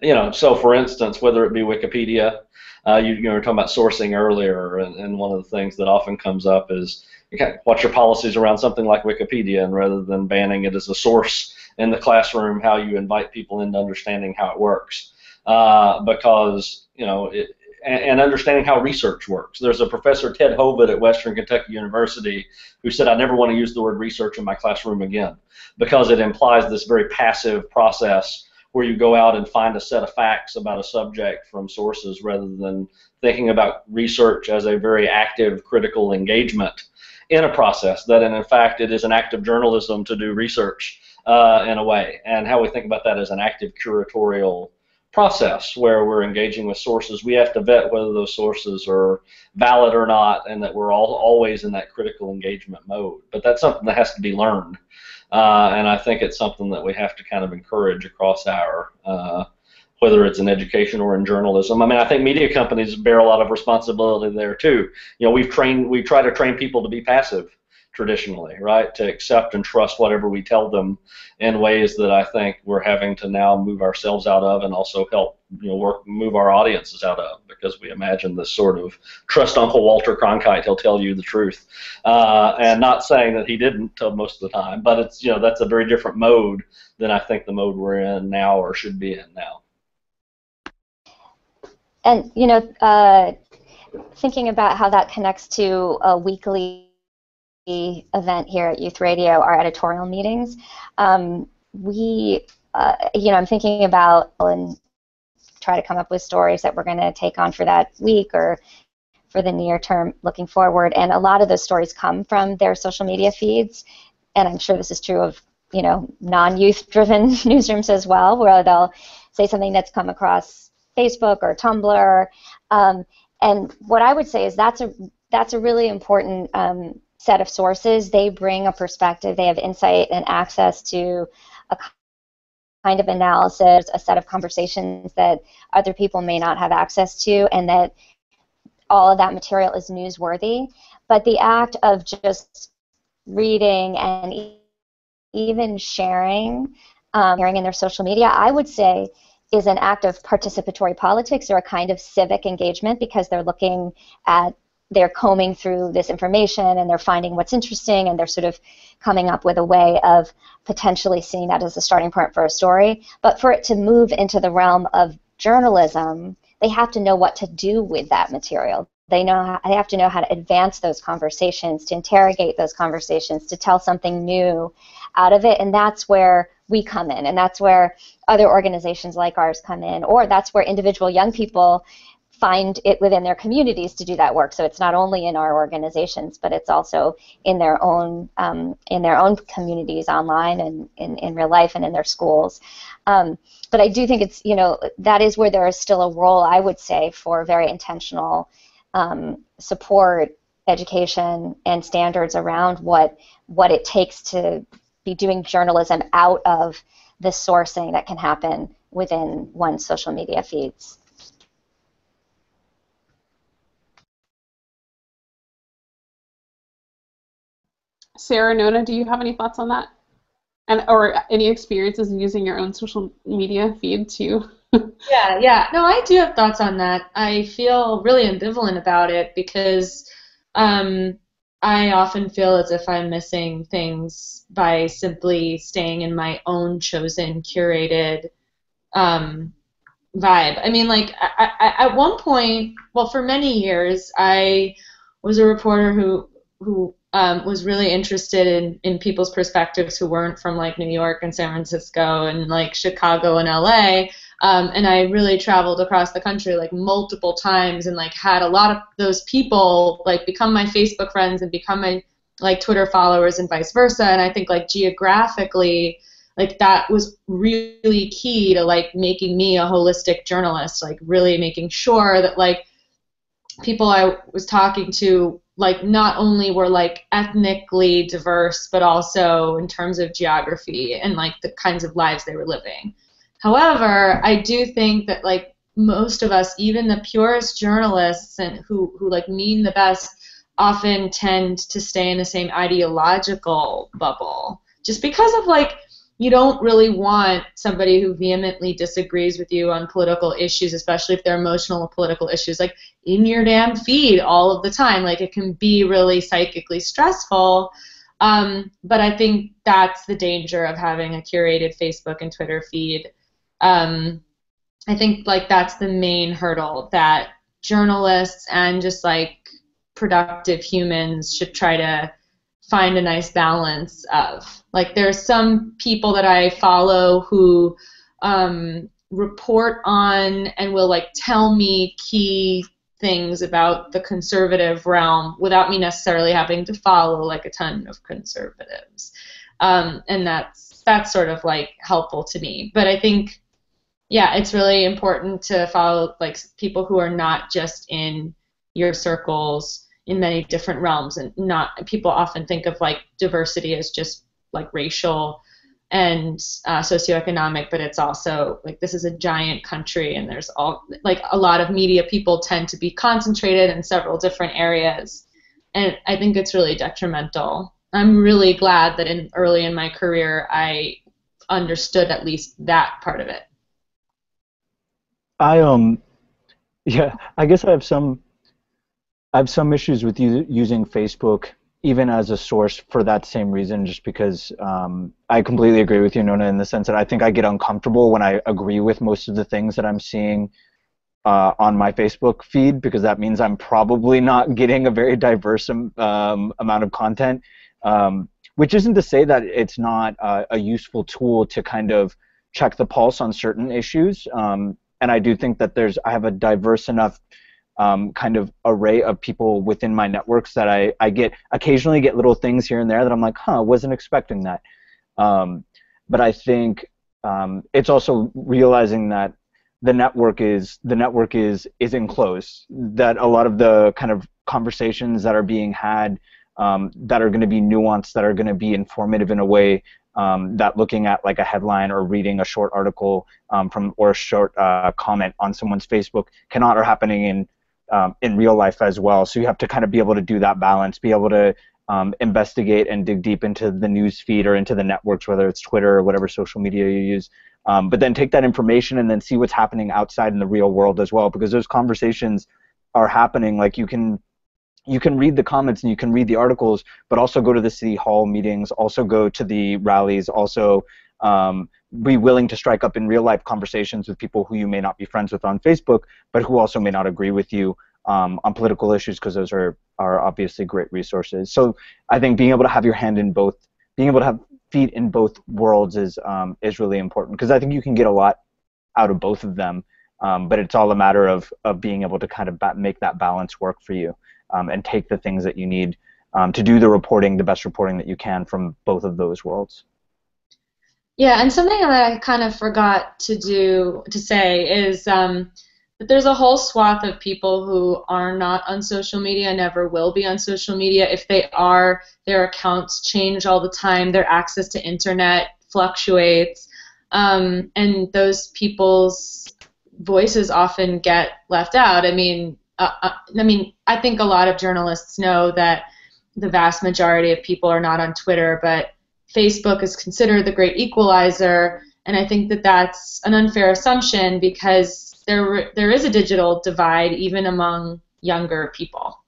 you know, so for instance, whether it be Wikipedia, uh, you, you were talking about sourcing earlier, and, and one of the things that often comes up is okay, what's your policies around something like Wikipedia, and rather than banning it as a source in the classroom, how you invite people into understanding how it works, uh, because you know it, and, understanding how research works. There's a professor, Ted Hovet at Western Kentucky University, who said, I never want to use the word research in my classroom again because it implies this very passive process where you go out and find a set of facts about a subject from sources rather than thinking about research as a very active, critical engagement in a process that in fact it is an act of journalism to do research uh, in a way and how we think about that as an active curatorial process where we're engaging with sources, we have to vet whether those sources are valid or not, and that we're all always in that critical engagement mode. But that's something that has to be learned, uh, and I think it's something that we have to kind of encourage across our, uh, whether it's in education or in journalism. I mean, I think media companies bear a lot of responsibility there too. You know, we've trained, we try to train people to be passive traditionally, right? To accept and trust whatever we tell them in ways that I think we're having to now move ourselves out of and also help you know work move our audiences out of because we imagine this sort of trust Uncle Walter Cronkite, he'll tell you the truth, uh, and not saying that he didn't tell most of the time, but it's you know that's a very different mode than I think the mode we're in now or should be in now. And you know, uh, thinking about how that connects to a weekly event here at Youth Radio, our editorial meetings, um, we, uh, you know, I'm thinking about and try to come up with stories that we're going to take on for that week or for the near term looking forward. And a lot of those stories come from their social media feeds, and I'm sure this is true of you know non-youth driven newsrooms as well, where they'll say something that's come across Facebook or Tumblr. Um, and what I would say is that's a that's a really important um, set of sources. They bring a perspective, they have insight and access to a kind of analysis, a set of conversations that other people may not have access to, and that all of that material is newsworthy. But the act of just reading and even sharing, um, sharing in their social media, I would say is an act of participatory politics or a kind of civic engagement because they're looking at they're combing through this information and they're finding what's interesting and they're sort of coming up with a way of potentially seeing that as a starting point for a story. But for it to move into the realm of journalism, they have to know what to do with that material. They know how, they have to know how to advance those conversations, to interrogate those conversations, to tell something new out of it, and that's where we come in, and that's where other organizations like ours come in, or that's where individual young people find it within their communities to do that work. So it's not only in our organizations, but it's also in their own um, in their own communities online and in, in real life and in their schools. Um, but I do think it's you know that is where there is still a role I would say for very intentional um, support, education, and standards around what what it takes to be doing journalism out of the sourcing that can happen within one's social media feeds. Sarah, Nona, do you have any thoughts on that? And or any experiences using your own social media feed too? yeah, yeah. No, I do have thoughts on that. I feel really ambivalent about it because um, I often feel as if I'm missing things by simply staying in my own chosen, curated um, vibe. I mean, like, I, I, at one point, well, for many years, I was a reporter who who um, was really interested in, in people's perspectives who weren't from like New York and San Francisco and like Chicago and LA. Um, and I really traveled across the country like multiple times and like had a lot of those people like become my Facebook friends and become my like Twitter followers and vice versa. And I think like geographically, like that was really key to like making me a holistic journalist, like really making sure that like people I was talking to like not only were like ethnically diverse but also in terms of geography and like the kinds of lives they were living. However i do think that like most of us even the purest journalists and who who like mean the best often tend to stay in the same ideological bubble. Just because of like you don't really want somebody who vehemently disagrees with you on political issues, especially if they're emotional political issues, like in your damn feed all of the time. Like it can be really psychically stressful. Um, but I think that's the danger of having a curated Facebook and Twitter feed. Um, I think like that's the main hurdle that journalists and just like productive humans should try to find a nice balance of. Like there's some people that I follow who um, report on and will like tell me key things about the conservative realm without me necessarily having to follow like a ton of conservatives. Um, and that's that's sort of like helpful to me. But I think yeah, it's really important to follow like people who are not just in your circles in many different realms and not people often think of like diversity as just like racial and uh, socioeconomic but it's also like this is a giant country and there's all like a lot of media people tend to be concentrated in several different areas. And i think it's really detrimental. I'm really glad that in early in my career i understood at least that part of it. I um yeah i guess i have some I have some issues with you using Facebook even as a source for that same reason, just because um, I completely agree with you, Nona, in the sense that I think I get uncomfortable when I agree with most of the things that I'm seeing uh, on my Facebook feed, because that means I'm probably not getting a very diverse um, amount of content. Um, which isn't to say that it's not uh, a useful tool to kind of check the pulse on certain issues. Um, and I do think that there's I have a diverse enough um, kind of array of people within my networks that I, I get occasionally get little things here and there that I'm like, huh, wasn't expecting that. Um, but I think um, it's also realizing that the network is the network is is enclosed. That a lot of the kind of conversations that are being had um, that are going to be nuanced, that are going to be informative in a way um, that looking at like a headline or reading a short article um, from or a short uh, comment on someone's Facebook cannot are happening in um, in real life as well. So you have to kind of be able to do that balance, be able to um, investigate and dig deep into the news feed or into the networks, whether it's Twitter or whatever social media you use. Um, but then take that information and then see what's happening outside in the real world as well, because those conversations are happening. Like you can you can read the comments and you can read the articles, but also go to the city hall meetings, also go to the rallies, also um, be willing to strike up in real life conversations with people who you may not be friends with on Facebook, but who also may not agree with you um, on political issues because those are, are obviously great resources. So I think being able to have your hand in both, being able to have feet in both worlds is um, is really important because I think you can get a lot out of both of them, um, but it's all a matter of, of being able to kind of ba- make that balance work for you um, and take the things that you need um, to do the reporting, the best reporting that you can from both of those worlds. Yeah, and something that I kind of forgot to do to say is um, that there's a whole swath of people who are not on social media, never will be on social media. If they are, their accounts change all the time. Their access to internet fluctuates, um, and those people's voices often get left out. I mean, uh, uh, I mean, I think a lot of journalists know that the vast majority of people are not on Twitter, but Facebook is considered the great equalizer, and I think that that's an unfair assumption because there there is a digital divide even among younger people,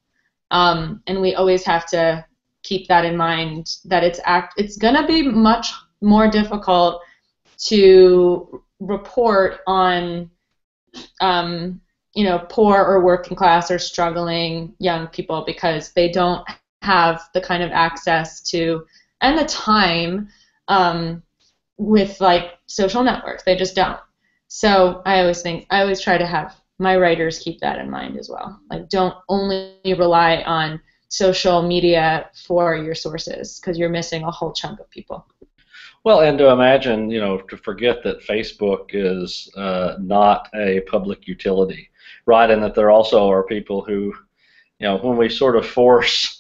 um, and we always have to keep that in mind. That it's act it's gonna be much more difficult to report on um, you know poor or working class or struggling young people because they don't have the kind of access to and the time um, with like social networks. They just don't. So I always think I always try to have my writers keep that in mind as well. Like don't only rely on social media for your sources because you're missing a whole chunk of people. Well, and to imagine, you know, to forget that Facebook is uh, not a public utility, right? And that there also are people who, you know, when we sort of force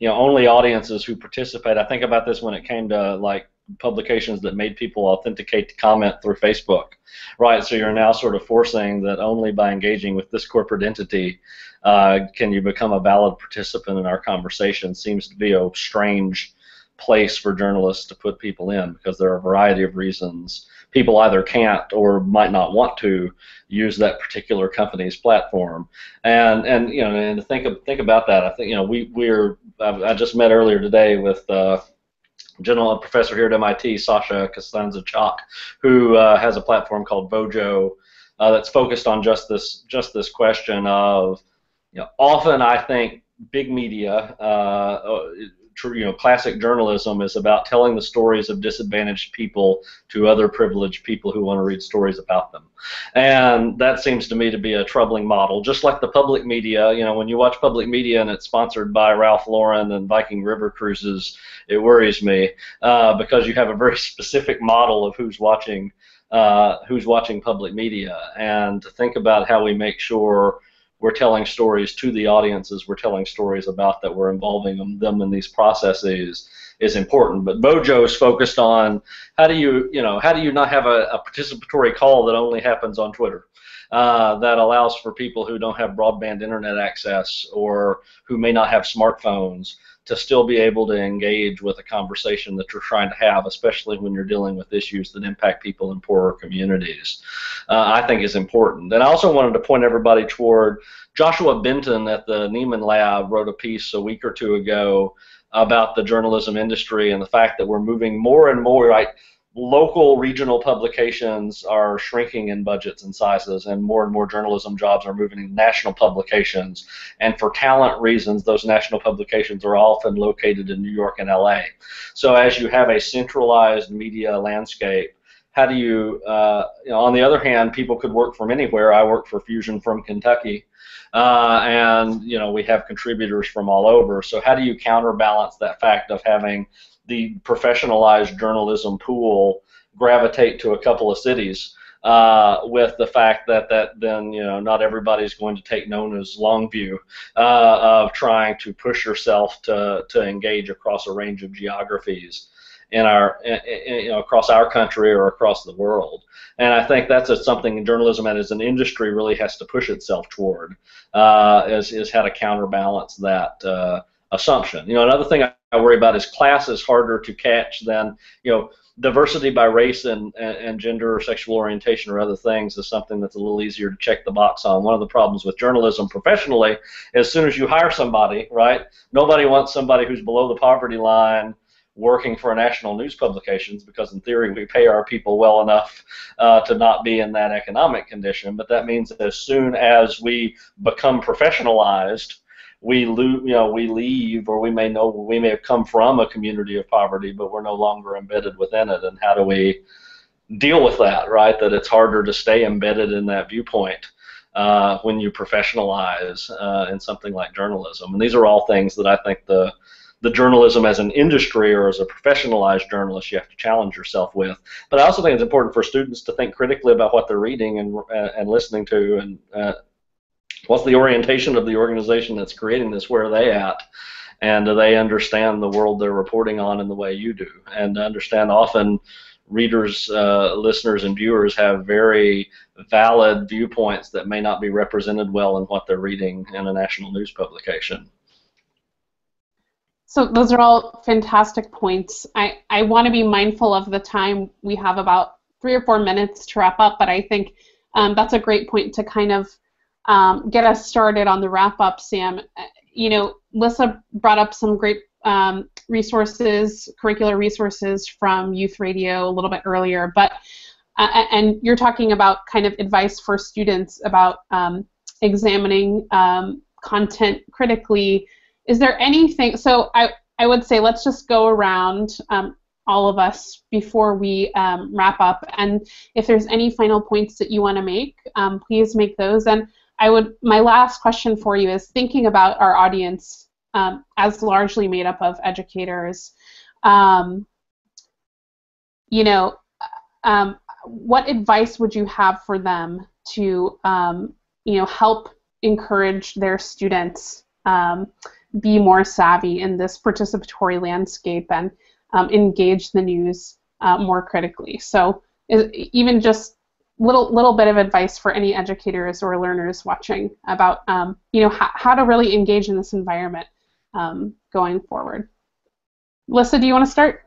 you know only audiences who participate. I think about this when it came to like publications that made people authenticate to comment through Facebook, right? So you're now sort of forcing that only by engaging with this corporate entity uh, can you become a valid participant in our conversation. Seems to be a strange place for journalists to put people in because there are a variety of reasons people either can't or might not want to use that particular company's platform. And and you know and to think think about that, I think you know we we're I just met earlier today with. Uh, general professor here at MIT, Sasha Costanza-Chock, who uh, has a platform called Vojo uh, that's focused on just this just this question of, you know, often I think big media uh, you know, classic journalism is about telling the stories of disadvantaged people to other privileged people who want to read stories about them. And that seems to me to be a troubling model. Just like the public media, you know, when you watch public media and it's sponsored by Ralph Lauren and Viking River Cruises, it worries me uh, because you have a very specific model of who's watching uh, who's watching public media, and to think about how we make sure we're telling stories to the audiences we're telling stories about that we're involving them, them in these processes is important. But Vojo is focused on how do you, you know, how do you not have a, a participatory call that only happens on Twitter? Uh, that allows for people who don't have broadband internet access or who may not have smartphones to still be able to engage with a conversation that you're trying to have, especially when you're dealing with issues that impact people in poorer communities, uh, I think is important. And I also wanted to point everybody toward Joshua Benton at the Nieman Lab wrote a piece a week or two ago about the journalism industry and the fact that we're moving more and more, right? Local regional publications are shrinking in budgets and sizes, and more and more journalism jobs are moving to national publications. And for talent reasons, those national publications are often located in New York and LA. So as you have a centralized media landscape, how do you, uh, you know, on the other hand, people could work from anywhere. I work for Fusion from Kentucky. Uh, and you know we have contributors from all over. So how do you counterbalance that fact of having the professionalized journalism pool gravitate to a couple of cities uh, with the fact that that then you know not everybody's going to take Nona's long view uh, of trying to push yourself to to engage across a range of geographies in our in, you know across our country or across the world. And I think that's a, something journalism and as an industry really has to push itself toward uh, is is how to counterbalance that uh, assumption. You know another thing I worry about is class is harder to catch than you know diversity by race and, and, gender or sexual orientation or other things is something that's a little easier to check the box on. One of the problems with journalism professionally, as soon as you hire somebody, right, nobody wants somebody who's below the poverty line working for a national news publications because in theory we pay our people well enough uh, to not be in that economic condition. But that means that as soon as we become professionalized, we lose, you know, we leave, or we may know we may have come from a community of poverty, but we're no longer embedded within it. And how do we deal with that? Right, that it's harder to stay embedded in that viewpoint uh, when you professionalize uh, in something like journalism. And these are all things that I think the the journalism as an industry or as a professionalized journalist you have to challenge yourself with. But I also think it's important for students to think critically about what they're reading and uh, and listening to and uh, what's the orientation of the organization that's creating this? Where are they at? And do they understand the world they're reporting on in the way you do? And understand often readers, uh, listeners, and viewers have very valid viewpoints that may not be represented well in what they're reading in a national news publication. So those are all fantastic points. I, I want to be mindful of the time. We have about three or four minutes to wrap up, but I think um, that's a great point to kind of um, get us started on the wrap up, Sam. Uh, you know, Lissa brought up some great um, resources, curricular resources from Youth Radio a little bit earlier, but uh, and you're talking about kind of advice for students about um, examining um, content critically. Is there anything? So I I would say let's just go around um, all of us before we um, wrap up. And if there's any final points that you want to make, um, please make those. And I would my last question for you is thinking about our audience um, as largely made up of educators. Um, you know, um, what advice would you have for them to um, you know help encourage their students um, be more savvy in this participatory landscape and um, engage the news uh, more critically? So even just little little bit of advice for any educators or learners watching about um, you know how, how to really engage in this environment um, going forward. Lissa, do you want to start?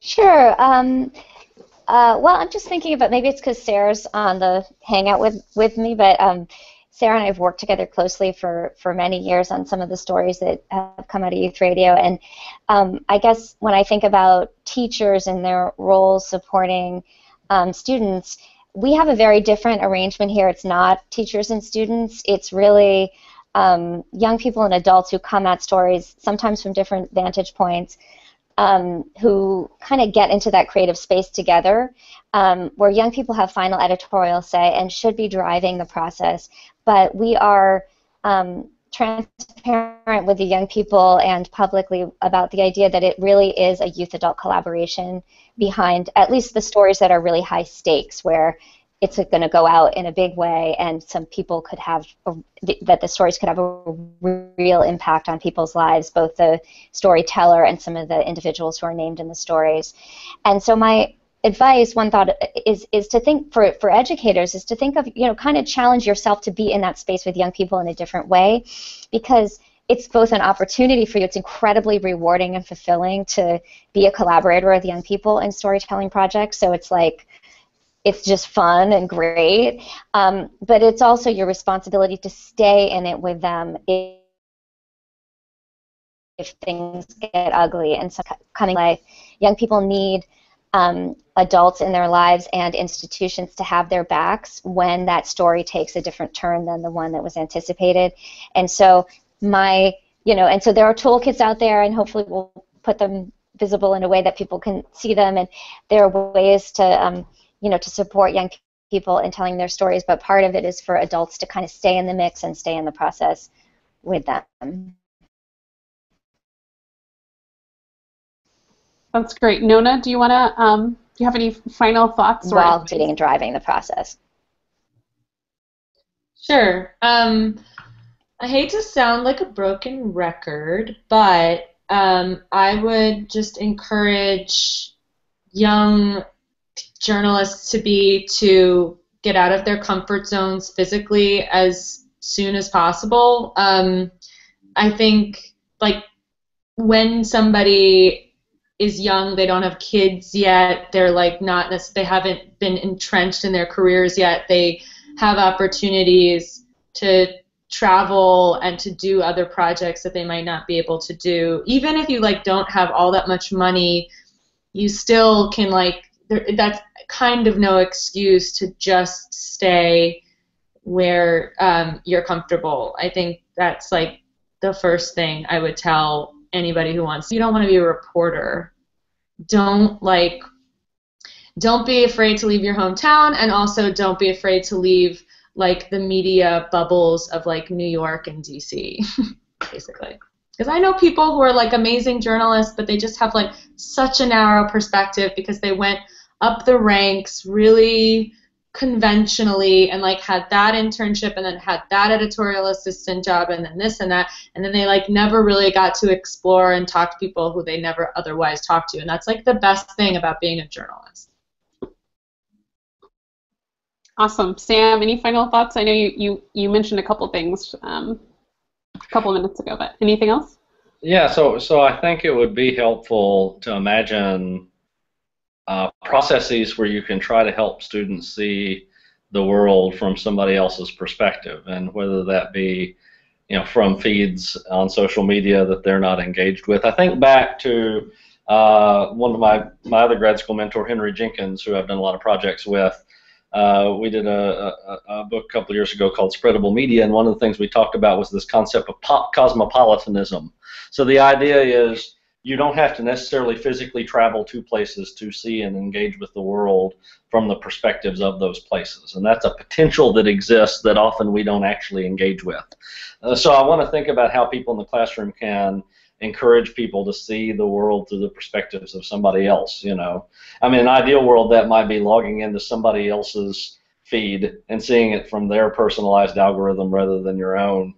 Sure. Um, uh, well, I'm just thinking about maybe it's because Sarah's on the hangout with with me, but um, Sarah and I have worked together closely for, for many years on some of the stories that have come out of youth radio. And um, I guess when I think about teachers and their roles supporting um, students, we have a very different arrangement here. It's not teachers and students. It's really um, young people and adults who come at stories, sometimes from different vantage points, um, who kind of get into that creative space together, um, where young people have final editorial say and should be driving the process. But we are um, transparent with the young people and publicly about the idea that it really is a youth adult collaboration behind at least the stories that are really high stakes, where it's going to go out in a big way, and some people could have a, that the stories could have a real impact on people's lives, both the storyteller and some of the individuals who are named in the stories. And so my advice, one thought is is to think for for educators is to think of you know kind of challenge yourself to be in that space with young people in a different way, because it's both an opportunity for you. It's incredibly rewarding and fulfilling to be a collaborator with young people in storytelling projects. So it's like it's just fun and great. Um, but it's also your responsibility to stay in it with them if, if things get ugly. And so coming life, young people need um, adults in their lives and institutions to have their backs when that story takes a different turn than the one that was anticipated. And so my, you know, and so there are toolkits out there, and hopefully we'll put them visible in a way that people can see them. And there are ways to, um, you know, to support young people in telling their stories. But part of it is for adults to kind of stay in the mix and stay in the process with them. That's great. Nona, do you want to, um, do you have any final thoughts? While leading and driving the process. Sure. Um, I hate to sound like a broken record, but um, I would just encourage young journalists to be to get out of their comfort zones physically as soon as possible. Um, I think like when somebody is young, they don't have kids yet, they're like not they haven't been entrenched in their careers yet, they have opportunities to travel and to do other projects that they might not be able to do. Even if you like don't have all that much money, you still can like that's kind of no excuse to just stay where um, you're comfortable. I think that's like the first thing I would tell anybody who wants. You don't want to be a reporter. Don't like. Don't be afraid to leave your hometown, and also don't be afraid to leave like the media bubbles of like New York and DC, basically. Because I know people who are like amazing journalists, but they just have like such a narrow perspective because they went up the ranks really conventionally and like had that internship and then had that editorial assistant job and then this and that. And then they like never really got to explore and talk to people who they never otherwise talked to. And that's like the best thing about being a journalist. Awesome. Sam any final thoughts? I know you you, you mentioned a couple things um, a couple minutes ago but anything else? Yeah so so i think it would be helpful to imagine uh, processes where you can try to help students see the world from somebody else's perspective, and whether that be you know from feeds on social media that they're not engaged with. I think back to uh, one of my my other grad school mentor, Henry Jenkins, who I've done a lot of projects with. Uh, we did a, a, a, book a couple years ago called Spreadable Media, and one of the things we talked about was this concept of pop cosmopolitanism. So the idea is you don't have to necessarily physically travel to places to see and engage with the world from the perspectives of those places. And that's a potential that exists that often we don't actually engage with. Uh, so I want to think about how people in the classroom can encourage people to see the world through the perspectives of somebody else, you know. I mean, an ideal world that might be logging into somebody else's feed and seeing it from their personalized algorithm rather than your own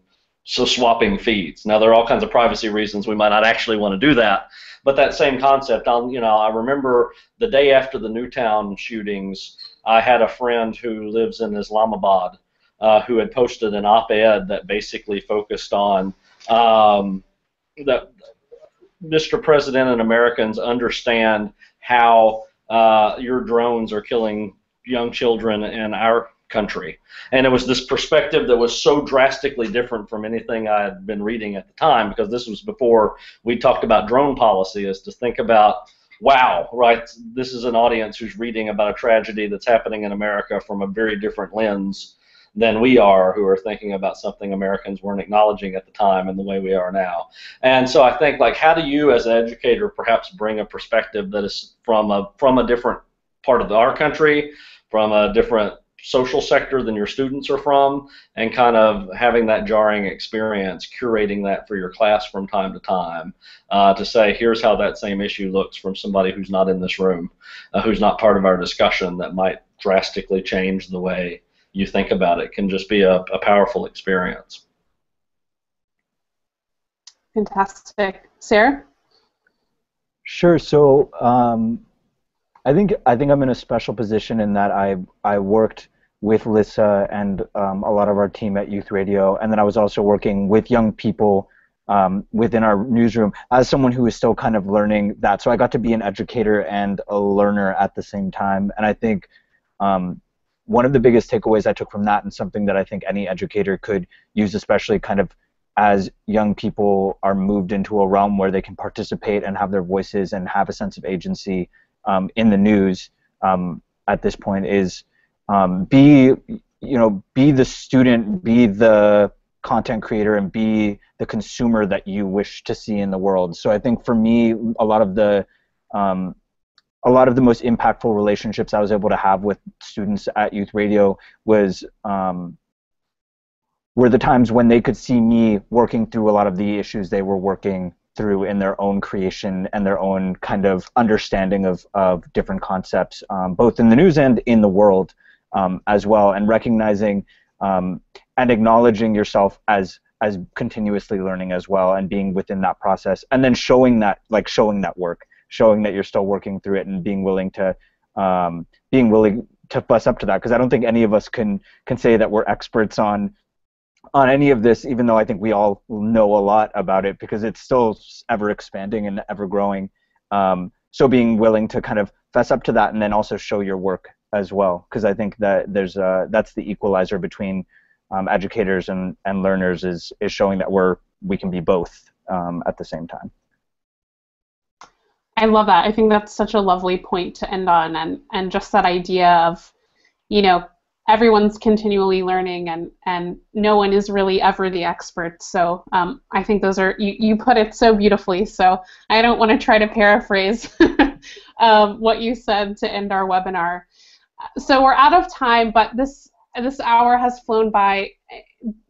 so swapping feeds. Now there are all kinds of privacy reasons we might not actually want to do that, but that same concept. On you know, I remember the day after the Newtown shootings, I had a friend who lives in Islamabad uh, who had posted an op-ed that basically focused on um, that Mr. President and Americans understand how uh, your drones are killing young children in our country. And it was this perspective that was so drastically different from anything I had been reading at the time, because this was before we talked about drone policy, is to think about, wow, right, this is an audience who's reading about a tragedy that's happening in America from a very different lens than we are, who are thinking about something Americans weren't acknowledging at the time and the way we are now. And so I think, like, how do you, as an educator, perhaps bring a perspective that is from a from a different part of our country, from a different social sector than your students are from and kind of having that jarring experience curating that for your class from time to time uh, to say here's how that same issue looks from somebody who's not in this room uh, who's not part of our discussion that might drastically change the way you think about it. Can just be a, a powerful experience. Fantastic. Sarah? Sure. So um, I think I think I'm in a special position in that I I worked with Lissa and um, a lot of our team at Youth Radio, and then I was also working with young people um, within our newsroom as someone who is still kind of learning that. So I got to be an educator and a learner at the same time, and I think um, one of the biggest takeaways I took from that, and something that I think any educator could use, especially kind of as young people are moved into a realm where they can participate and have their voices and have a sense of agency um, in the news um, at this point is um, be you know be the student, be the content creator, and be the consumer that you wish to see in the world. So I think for me, a lot of the um, a lot of the most impactful relationships I was able to have with students at Youth Radio was um, were the times when they could see me working through a lot of the issues they were working through in their own creation and their own kind of understanding of, of different concepts, um, both in the news and in the world um, as well, and recognizing um, and acknowledging yourself as as continuously learning as well, and being within that process, and then showing that like showing that work, showing that you're still working through it, and being willing to um, being willing to bust up to that, because I don't think any of us can can say that we're experts on on any of this, even though I think we all know a lot about it because it's still ever expanding and ever growing. Um, so being willing to kind of fess up to that and then also show your work as well, because I think that there's a, that's the equalizer between um, educators and, and learners is is showing that we're we can be both um, at the same time. I love that. I think that's such a lovely point to end on, and and just that idea of, you know, everyone's continually learning, and and no one is really ever the expert. So um, I think those are you you put it so beautifully. So I don't want to try to paraphrase um, what you said to end our webinar. So we're out of time, but this this hour has flown by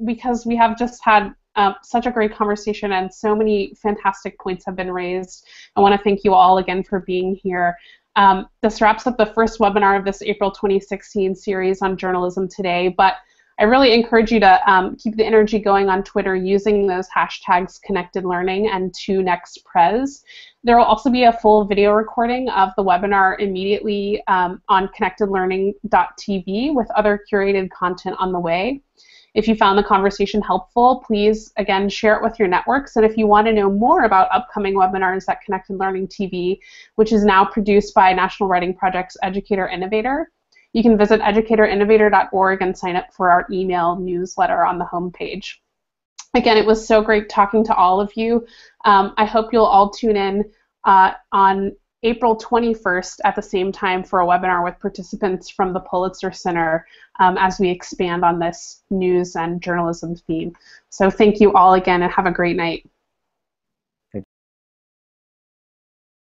because we have just had um, such a great conversation and so many fantastic points have been raised. I want to thank you all again for being here. Um, this wraps up the first webinar of this April 2016 series on Journalism Today, but I really encourage you to um, keep the energy going on Twitter using those hashtags connected learning and 2nextpres. There will also be a full video recording of the webinar immediately um, on connectedlearning.tv with other curated content on the way. If you found the conversation helpful, please, again, share it with your networks. And if you want to know more about upcoming webinars at Connected Learning TV, which is now produced by National Writing Project's Educator Innovator, you can visit educatorinnovator.org and sign up for our email newsletter on the homepage. Again, it was so great talking to all of you. Um, I hope you'll all tune in uh, on April 21st at the same time for a webinar with participants from the Pulitzer Center um, as we expand on this news and journalism theme. So thank you all again and have a great night.